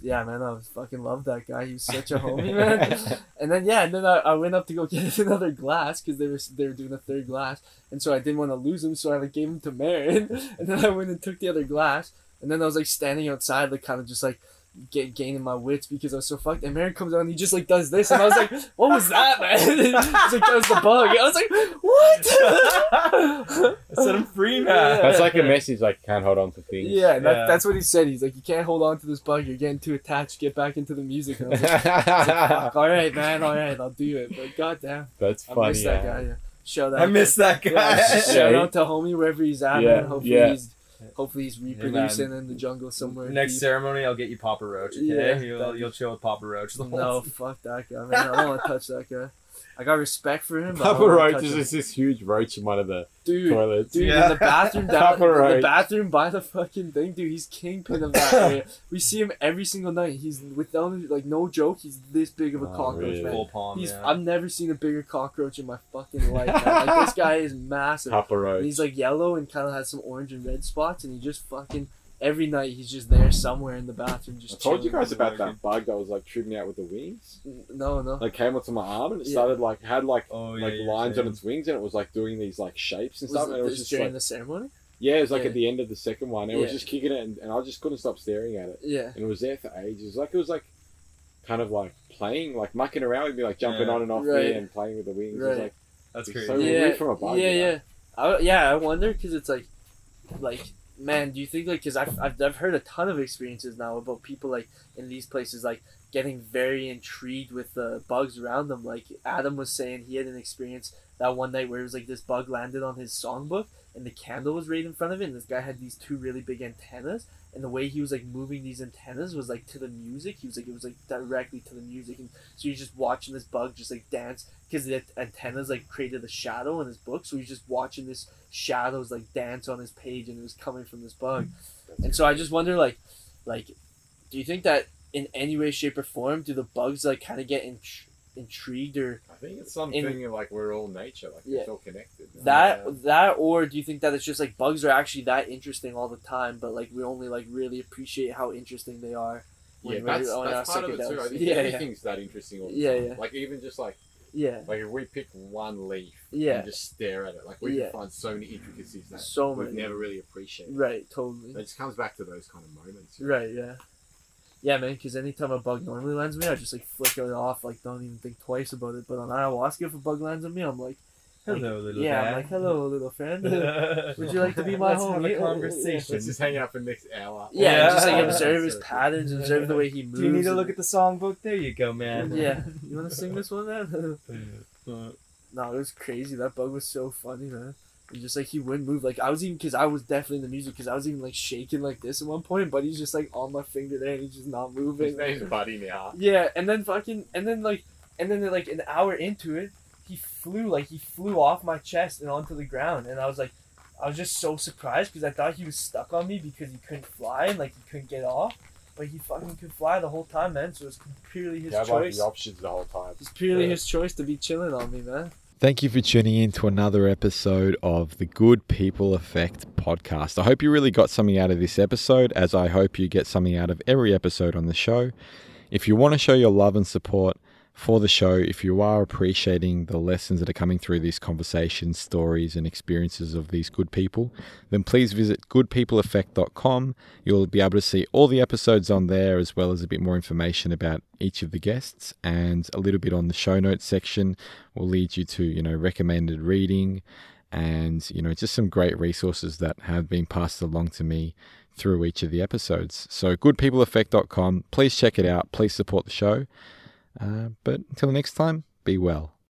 yeah, man, I fucking love that guy. He was such a [laughs] homie, man. And then yeah, and then I, I went up to go [laughs] get another glass because they were they were doing a third glass, and so I didn't want to lose him, so I like gave him to Marin, [laughs] and then I went and took the other glass, and then I was like standing outside, like kind of just like get gaining my wits because I was so fucked. And Marin comes out and he just like does this, and I was like, [laughs] "What was that, man?" [laughs] He's like, "That was the bug." I was like, "What?" I [laughs] set him free, man. Yeah. That's like a message like can't hold on to things. Yeah, and that, Yeah. that's what he said. He's like, "You can't hold on to this bug. You're getting too attached. Get back into the music." And I was like, Fuck, all right, man. All right, I'll do it. But goddamn, That's funny. I funny. miss that guy. Yeah. Shout out. I miss that Yeah, guy. shout Yeah, out to homie wherever he's at, Yeah, man. Hopefully yeah. he's hopefully he's reproducing in the jungle somewhere. Next deep. ceremony, I'll get you Papa Roach. Okay, Yeah, you'll, you'll chill with Papa Roach. the whole No, [laughs] fuck that guy, man. I don't want to touch that guy. [laughs] I got respect for him. But I Papa don't Roach is just this huge roach in one of the dude. toilets. Dude, Yeah. [laughs] in the bathroom down Papa the bathroom by the fucking thing, dude. He's kingpin of that area. [laughs] We see him every single night. He's without like no joke. He's this big of a Oh, cockroach, really? man. Palm. He's yeah. I've never seen a bigger cockroach in my fucking life. Man. Like this guy is [laughs] massive. Papa And he's like yellow and kind of has some orange and red spots, and he just fucking every night he's just there somewhere in the bathroom. Just I told you guys about that bug that was like shooting out with the wings. No, no. Like came onto my arm and it Yeah. started like had like oh, yeah, like you're lines on its wings and it was like doing these like shapes and Was stuff it and it was this just during like the ceremony? yeah it was like Yeah. at the end of the second one it was Yeah. just kicking it and, and I just couldn't stop staring at it Yeah. and it was there for ages like it was like kind of like playing like mucking around with me like jumping Yeah. on and off Right. me and playing with the wings it was Right. like That's crazy. so yeah, weird from a bug, yeah, you know? yeah. I, yeah, I wonder because it's like, like, man, do you think like because I've, I've I've heard a ton of experiences now about people like in these places like getting very intrigued with the bugs around them. Like Adam was saying, he had an experience that one night where it was like this bug landed on his songbook and the candle was right in front of it, and this guy had these two really big antennas, and the way he was like moving these antennas was like to the music. He was like it was like directly to the music, and so he's just watching this bug just like dance because the antennas like created a shadow in his book. So he's just watching this shadows like dance on his page, and it was coming from this bug. Hmm. And so I just wonder like, like, do you think that in any way, shape, or form do the bugs like kind of get in? intrigued or I think it's something in, like we're all nature, like yeah. it's all connected. That yeah. that or do you think that it's just like bugs are actually that interesting all the time, but like we only like really appreciate how interesting they are. Yeah, that's, that's part of it too. I think yeah, anything's yeah. that interesting all the yeah, time. Yeah. Like even just like yeah, like if we pick one leaf yeah. and just stare at it, like we yeah. can find so many intricacies that so we've never really appreciated. Right, totally. It just comes back to those kind of moments. Right, yeah. Yeah, man, because anytime a bug normally lands me, I just like flick it off, like don't even think twice about it. But on ayahuasca, if a bug lands on me, I'm like, hello, like, little yeah, I'm like, hello, little friend. Would [laughs] you like to be [laughs] my Let's homie? Have a conversation. Let's just hang out for the next hour. Yeah, yeah. just like observe [laughs] his patterns, observe the way he moves. Do you need to look at the songbook? There you go, man. Yeah, you want to sing this one, then? no, it was crazy. That bug was so funny, man. And just like he wouldn't move. Like I was even because I was definitely in the music because I was even like shaking like this at one point, but he's just like on my finger there and he's just not moving. His name's Buddy now. Yeah, and then fucking and then like and then like an hour into it, he flew like he flew off my chest and onto the ground, and I was like, I was just so surprised because I thought he was stuck on me because he couldn't fly and like he couldn't get off. But he fucking could fly the whole time, man. So it was purely his yeah, choice. the options the whole time. It's purely yeah. his choice to be chilling on me, man. Thank you for tuning in to another episode of the Good People Effect podcast. I hope you really got something out of this episode, as I hope you get something out of every episode on the show. If you want to show your love and support, for the show. If you are appreciating the lessons that are coming through these conversations, stories, and experiences of these good people, then please visit goodpeopleeffect.com. You'll be able to see all the episodes on there, as well as a bit more information about each of the guests, and a little bit on the show notes section will lead you to, you know, recommended reading and, you know, just some great resources that have been passed along to me through each of the episodes. So, goodpeopleeffect.com. Please check it out. Please support the show. Uh, but until next time, be well.